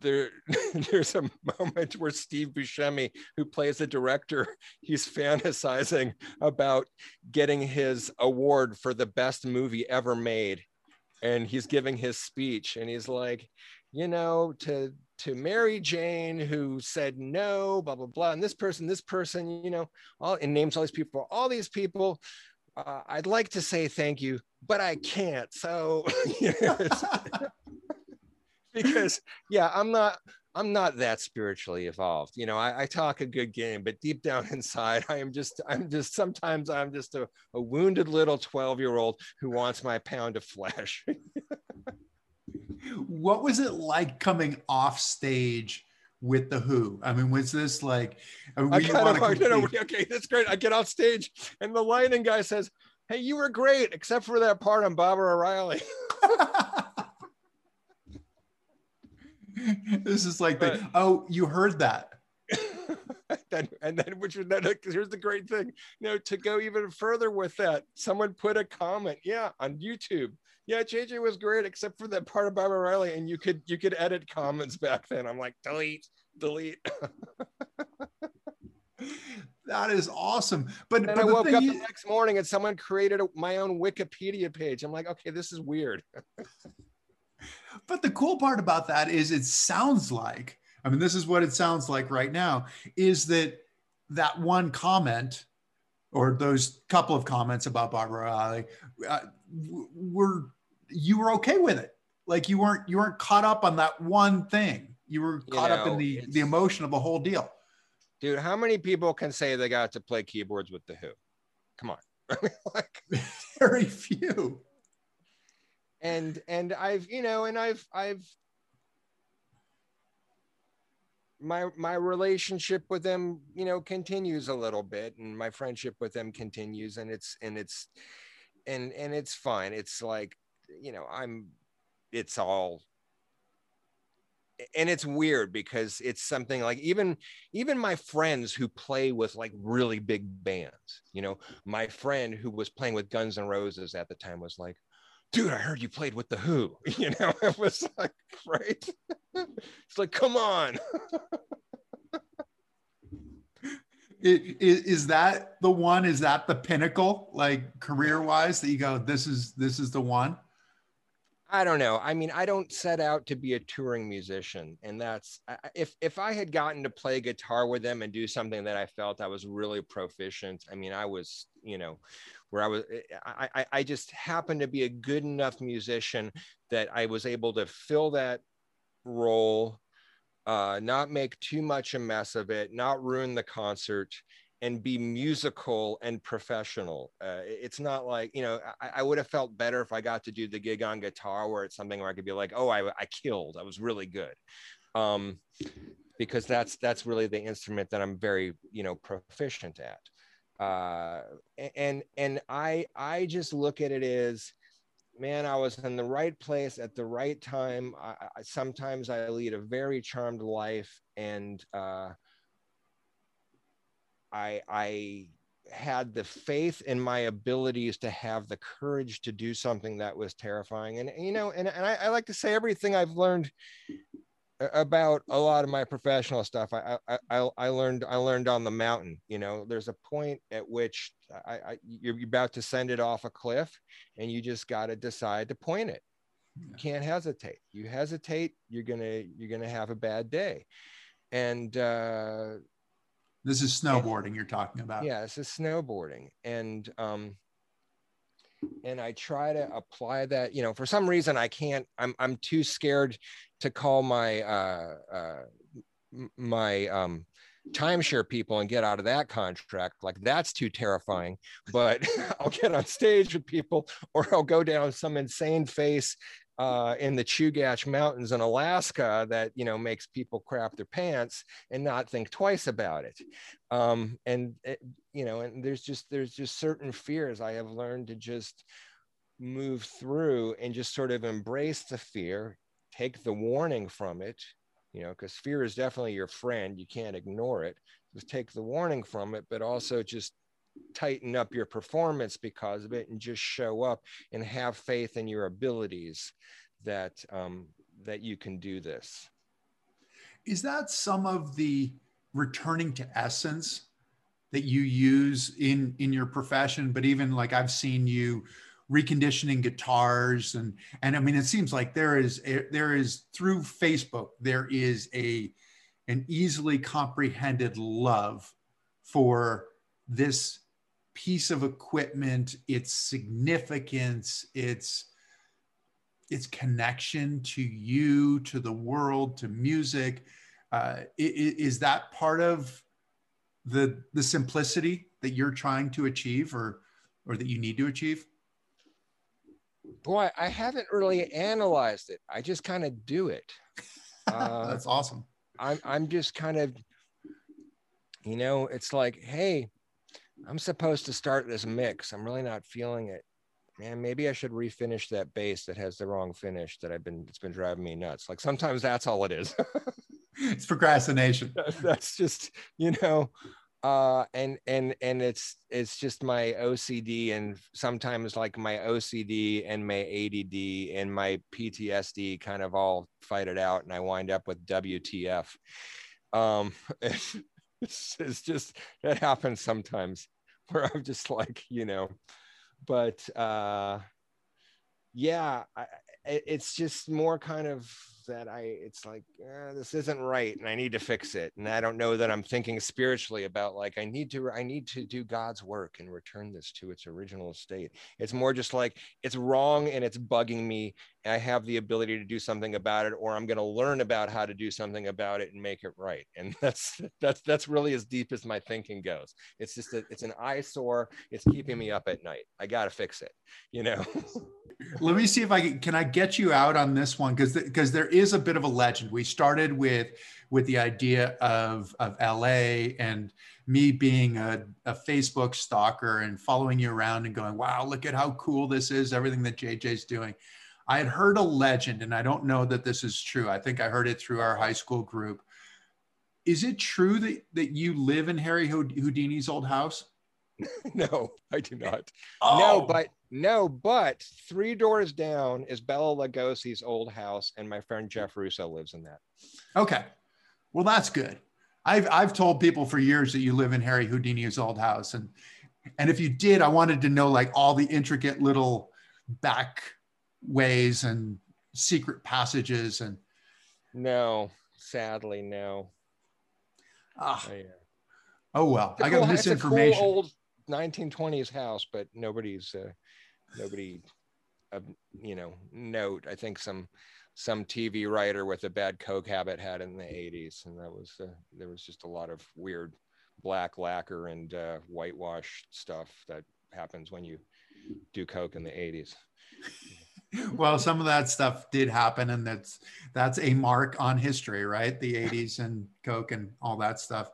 A: there [laughs] there's a moment where Steve Buscemi, who plays the director, [laughs] he's fantasizing about getting his award for the best movie ever made. And he's giving his speech, and he's like, you know, to to Mary Jane who said no, blah blah blah, and this person, this person, you know, all and names all these people, all these people. Uh, I'd like to say thank you, but I can't. So [laughs] [laughs] because yeah, I'm not I'm not that spiritually evolved. You know, I, I, talk a good game, but deep down [laughs] inside, I am just, I'm just, sometimes I'm just a, a wounded little 12 year old who wants my pound of flesh.
B: What was it like coming off stage with the Who? I mean, was this like? I, mean,
A: I kind of, complete... know, okay, that's great. I get off stage, and the lighting guy says, "Hey, you were great, except for that part on Baba O'Riley." [laughs]
B: this is like the oh, you heard that. [laughs]
A: then, and then which was here's the great thing you know to go even further with that someone put a comment yeah on youtube yeah, JJ was great except for that part of Baba O'Riley, and you could you could edit comments back then. I'm like, delete, delete. [laughs]
B: that is awesome. But,
A: and
B: but
A: I woke up the next morning and someone created a, my own Wikipedia page. I'm like, okay, this is weird. [laughs]
B: but the cool part about that is it sounds like, I mean, this is what it sounds like right now, is that that one comment or those couple of comments about Baba O'Riley uh, were you were okay with it. Like you weren't you weren't caught up on that one thing. You were caught know, up in the the emotion of the whole deal.
A: Dude, how many people can say they got to play keyboards with the Who? Come on, [laughs]
B: like [laughs] very few.
A: And and I've you know and I've I've my my relationship with them you know continues a little bit and my friendship with them continues and it's and it's and and it's fine it's like you know i'm it's all and it's weird because it's something like even even my friends who play with like really big bands you know my friend who was playing with guns and roses at the time was like dude i heard you played with the who [laughs] you know it was like right? [laughs] It's like come on.
B: Is, is that the one? Is that the pinnacle like career wise that you go this is this is the one
A: i don't know i mean i don't set out to be a touring musician and that's if if i had gotten to play guitar with them and do something that i felt i was really proficient i mean i was you know where i was i i, I just happened to be a good enough musician that i was able to fill that role uh, not make too much a mess of it, not ruin the concert, and be musical and professional. Uh, it's not like, you know, I, I, would have felt better if I got to do the gig on guitar where it's something where I could be like, oh, I, I killed, I was really good. Um, because that's that's really the instrument that I'm very, you know, proficient at. Uh, and and I I just look at it as man, I was in the right place at the right time. I, I, sometimes I lead a very charmed life, and uh, I, I had the faith in my abilities to have the courage to do something that was terrifying. And you know, and, and I, I like to say everything I've learned about a lot of my professional stuff I, I i learned i learned on the mountain you know. There's a point at which I, I you're about to send it off a cliff and you just got to decide to point it. You can't hesitate. You hesitate you're gonna you're gonna have a bad day. And uh
B: this is snowboarding you're talking about
A: yeah this is snowboarding and um and I try to apply that. You know, for some reason I can't. I'm I'm too scared to call my uh, uh, my um, timeshare people and get out of that contract. Like that's too terrifying. But [laughs] I'll get on stage with people, or I'll go down some insane face uh, in the Chugach Mountains in Alaska that you know makes people crap their pants and not think twice about it. Um, and it, you know, and there's just there's just certain fears I have learned to just move through and just sort of embrace the fear, take the warning from it, you know, because fear is definitely your friend. You can't ignore it. Just take the warning from it, but also just tighten up your performance because of it and just show up and have faith in your abilities that um, that you can do this.
B: Is that some of the returning to essence that you use in in your profession? But even like i've seen you reconditioning guitars and and i mean it seems like there is a, there is through facebook there is a an easily comprehended love for this piece of equipment, its significance, its its connection to you, to the world, to music. Uh, is that part of the the simplicity that you're trying to achieve, or or that you need to achieve?
A: Boy, I haven't really analyzed it. I just kind of do it. [laughs]
B: Uh, That's awesome.
A: I'm I'm just kind of, you know, it's like, hey, I'm supposed to start this mix. I'm really not feeling it. Man, maybe I should refinish that bass that has the wrong finish that I've been it's been driving me nuts. Like sometimes that's all it is. [laughs]
B: it's procrastination.
A: that's just, you know, uh and and and it's it's just my OCD and sometimes like my OCD and my ADD and my PTSD kind of all fight it out and I wind up with WTF. Um [laughs] [laughs] it's, it's just it happens sometimes [laughs] where I'm just like, you know, but uh yeah, I, it's just more kind of that I, it's like, eh, this isn't right and I need to fix it. And I don't know that I'm thinking spiritually about like, I need to, I need to do God's work and return this to its original state. It's more just like, it's wrong and it's bugging me. I have the ability to do something about it, or I'm going to learn about how to do something about it and make it right. [laughs] And that's, that's, that's really as deep as my thinking goes. It's just that it's an eyesore. It's keeping me up at night. I got to fix it, you know?
B: Let me see if I can, can I get you out on this one? Cause, because there is a bit of a legend. We started with with the idea of of LA and me being a, a Facebook stalker and following you around and going, wow, look at how cool this is, everything that JJ's doing. I had heard a legend, and I don't know that this is true. I think I heard it through our high school group. Is it true that, that you live in Harry Houdini's old house? [laughs]
A: no, I do not. Oh. No, but no, but three doors down is Bela Lugosi's old house, and my friend Jeff Russo lives in that.
B: Okay, well that's good. I've I've told people for years that you live in Harry Houdini's old house, and and if you did, I wanted to know like all the intricate little back ways and secret passages and.
A: No, sadly, no.
B: Ah. Oh, yeah. oh well, I got cool, misinformation.
A: Cool old 1920s house, but nobody's uh, nobody of you know note. I think some some TV writer with a bad coke habit had in the 80s, and that was uh, there was just a lot of weird black lacquer and uh, whitewash stuff that happens when you do coke in the 80s. [laughs]
B: well, some of that stuff did happen, and that's that's a mark on history, right? The 80s and coke and all that stuff.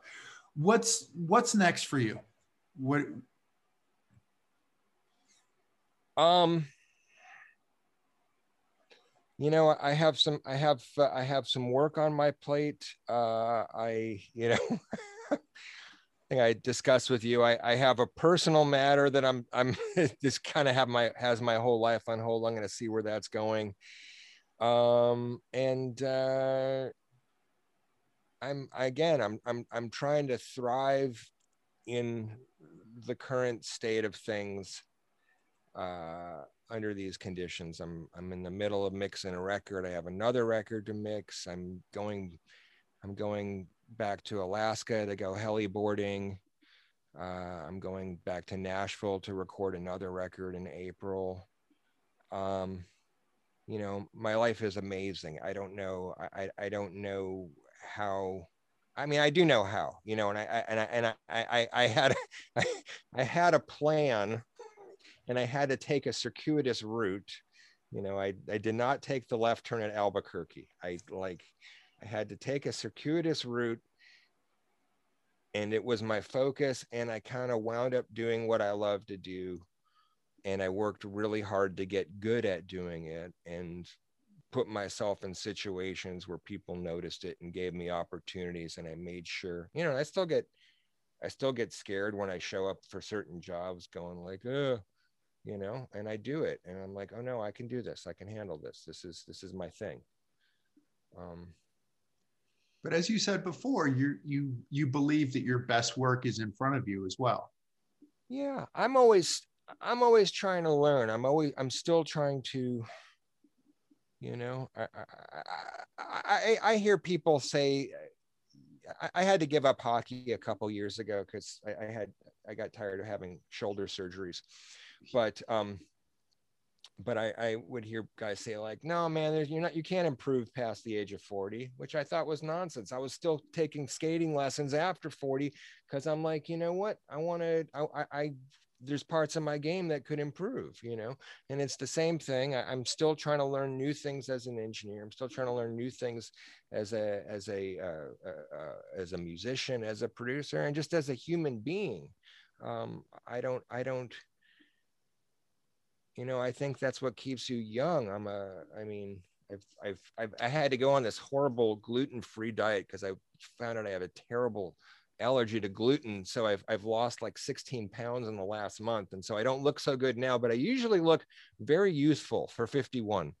B: What's what's next for you? What
A: um you know i have some i have uh, i have some work on my plate uh i you know [laughs] I think I discussed with you. I, I have a personal matter that I'm I'm [laughs] just kind of have my has my whole life on hold. I'm going to see where that's going. Um and uh I'm again I'm I'm I'm trying to thrive in the current state of things uh under these conditions. I'm I'm in the middle of mixing a record. I have another record to mix. I'm going I'm going back to Alaska to go heli boarding. Uh, I'm going back to Nashville to record another record in April. Um, you know, my life is amazing. I don't know. I, I don't know how. I mean, I do know how. You know, and I, I and I and I I, I had [laughs] I had a plan and I had to take a circuitous route. You know, I, I did not take the left turn at Albuquerque. I like, I had to take a circuitous route and it was my focus. And I kind of wound up doing what I love to do. And I worked really hard to get good at doing it and put myself in situations where people noticed it and gave me opportunities. And I made sure, you know, I still get, I still get scared when I show up for certain jobs going like, oh, you know and i do it and i'm like oh no i can do this. I can handle this. This is this is my thing. Um
B: but as you said before you you you believe that your best work is in front of you as well.
A: Yeah i'm always i'm always trying to learn. I'm always i'm still trying to you know? I i i, I hear people say I, had to give up hockey a couple years ago because I, I had i got tired of having shoulder surgeries. But um but I, I would hear guys say like, no, man, there's you're not, you can't improve past the age of 40, which I thought was nonsense. I was still taking skating lessons after 40 because I'm like, you know what, I want to, I, I, there's parts of my game that could improve, you know, and it's the same thing. I, am still trying to learn new things as an engineer. I'm still trying to learn new things as a, as a, uh, uh, uh, as a musician, as a producer, and just as a human being. Um, I don't, I don't, you know, I think that's what keeps you young. I'm a, I mean, I've, I've, I've I had to go on this horrible gluten-free diet because I found out I have a terrible allergy to gluten. So I've, I've lost like 16 pounds in the last month. And so I don't look so good now, but I usually look very youthful for 51.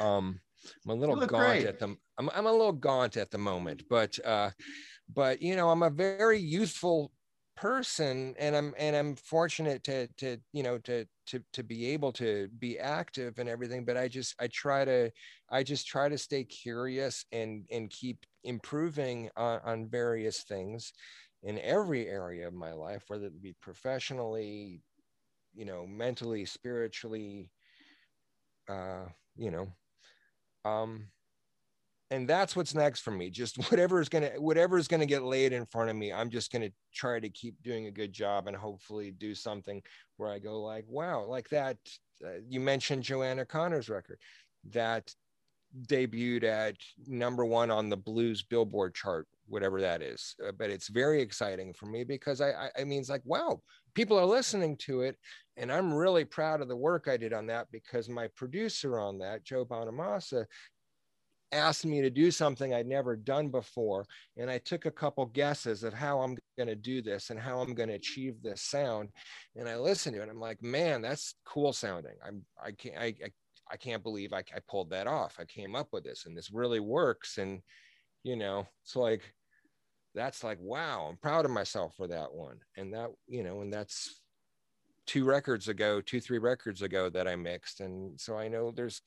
A: Um, I'm a little gaunt great. at the, I'm, I'm a little gaunt at the moment, but, uh, but you know, I'm a very youthful person and i'm and i'm fortunate to to you know to to to be able to be active and everything but i just i try to i just try to stay curious and and keep improving on, on various things in every area of my life whether it be professionally you know mentally spiritually uh you know um and that's what's next for me just [laughs] whatever is going to whatever is going to get laid in front of me i'm just going to try to keep doing a good job and hopefully do something where i go like wow like that uh, you mentioned joanna connor's record that debuted at number one on the blues billboard chart whatever that is uh, but it's very exciting for me because I, I i mean it's like wow people are listening to it and i'm really proud of the work i did on that because my producer on that joe bonamassa asked me to do something I'd never done before. And I took a couple guesses of how I'm going to do this and how I'm going to achieve this sound. And I listened to it. I'm like, man, that's cool sounding. I'm, I can't, I, I, I can't believe I, I pulled that off. I came up with this and this really works. And, you know, it's like, that's like, wow, I'm proud of myself for that one. And that, you know, and that's two records ago, two, three records ago that I mixed. And so I know there's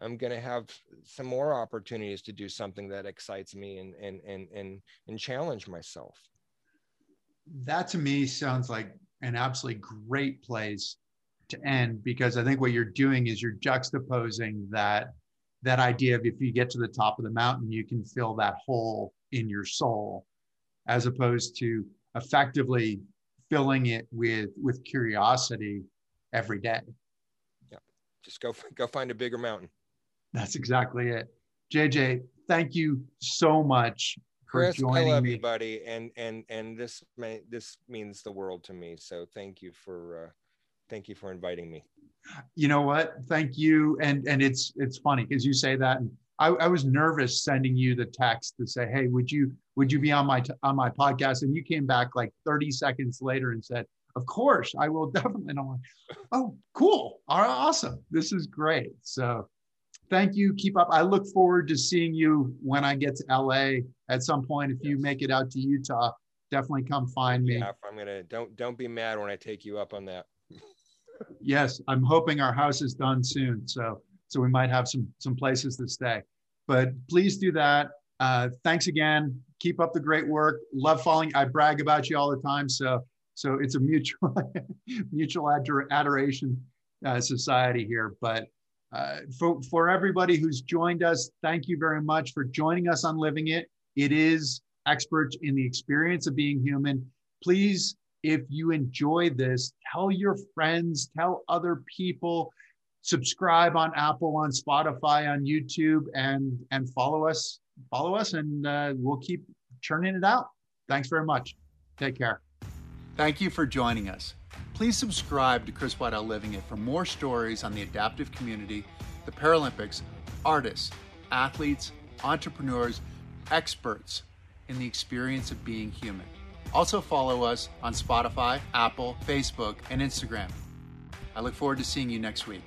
A: I'm going to have some more opportunities to do something that excites me and and and and and challenge myself.
B: That to me sounds like an absolutely great place to end because I think what you're doing is you're juxtaposing that that idea of if you get to the top of the mountain, you can fill that hole in your soul, as opposed to effectively filling it with with curiosity every day.
A: Yeah, just go go find a bigger mountain.
B: That's exactly it. JJ, thank you so much
A: Chris, for joining I love me. you, buddy, and and and this may, this means the world to me. So thank you for uh, thank you for inviting me.
B: You know what? Thank you. And and it's it's funny because you say that, and I, I was nervous sending you the text to say, hey, would you would you be on my on my podcast? And you came back like 30 seconds later and said, of course, I will [laughs] definitely. And I'm like, oh, cool, awesome, this is great. So thank you. Keep up. I look forward to seeing you when I get to LA at some point. If yes. you make it out to Utah, definitely come find me.
A: Yeah, I'm gonna don't don't be mad when I take you up on that. [laughs]
B: yes, I'm hoping our house is done soon, so so we might have some some places to stay. But please do that. Uh, thanks again. Keep up the great work. Love following. I brag about you all the time, so so it's a mutual [laughs] mutual adoration uh, society here. But uh, for, for everybody who's joined us, thank you very much for joining us on Living It. It is experts in the experience of being human. Please, if you enjoy this, tell your friends, tell other people, subscribe on Apple, on Spotify, on YouTube, and and follow us. Follow us, and uh, we'll keep churning it out. Thanks very much. Take care. Thank you for joining us. Please subscribe to Chris Whiteout Living It for more stories on the adaptive community, the Paralympics, artists, athletes, entrepreneurs, experts in the experience of being human. Also, follow us on Spotify, Apple, Facebook, and Instagram. I look forward to seeing you next week.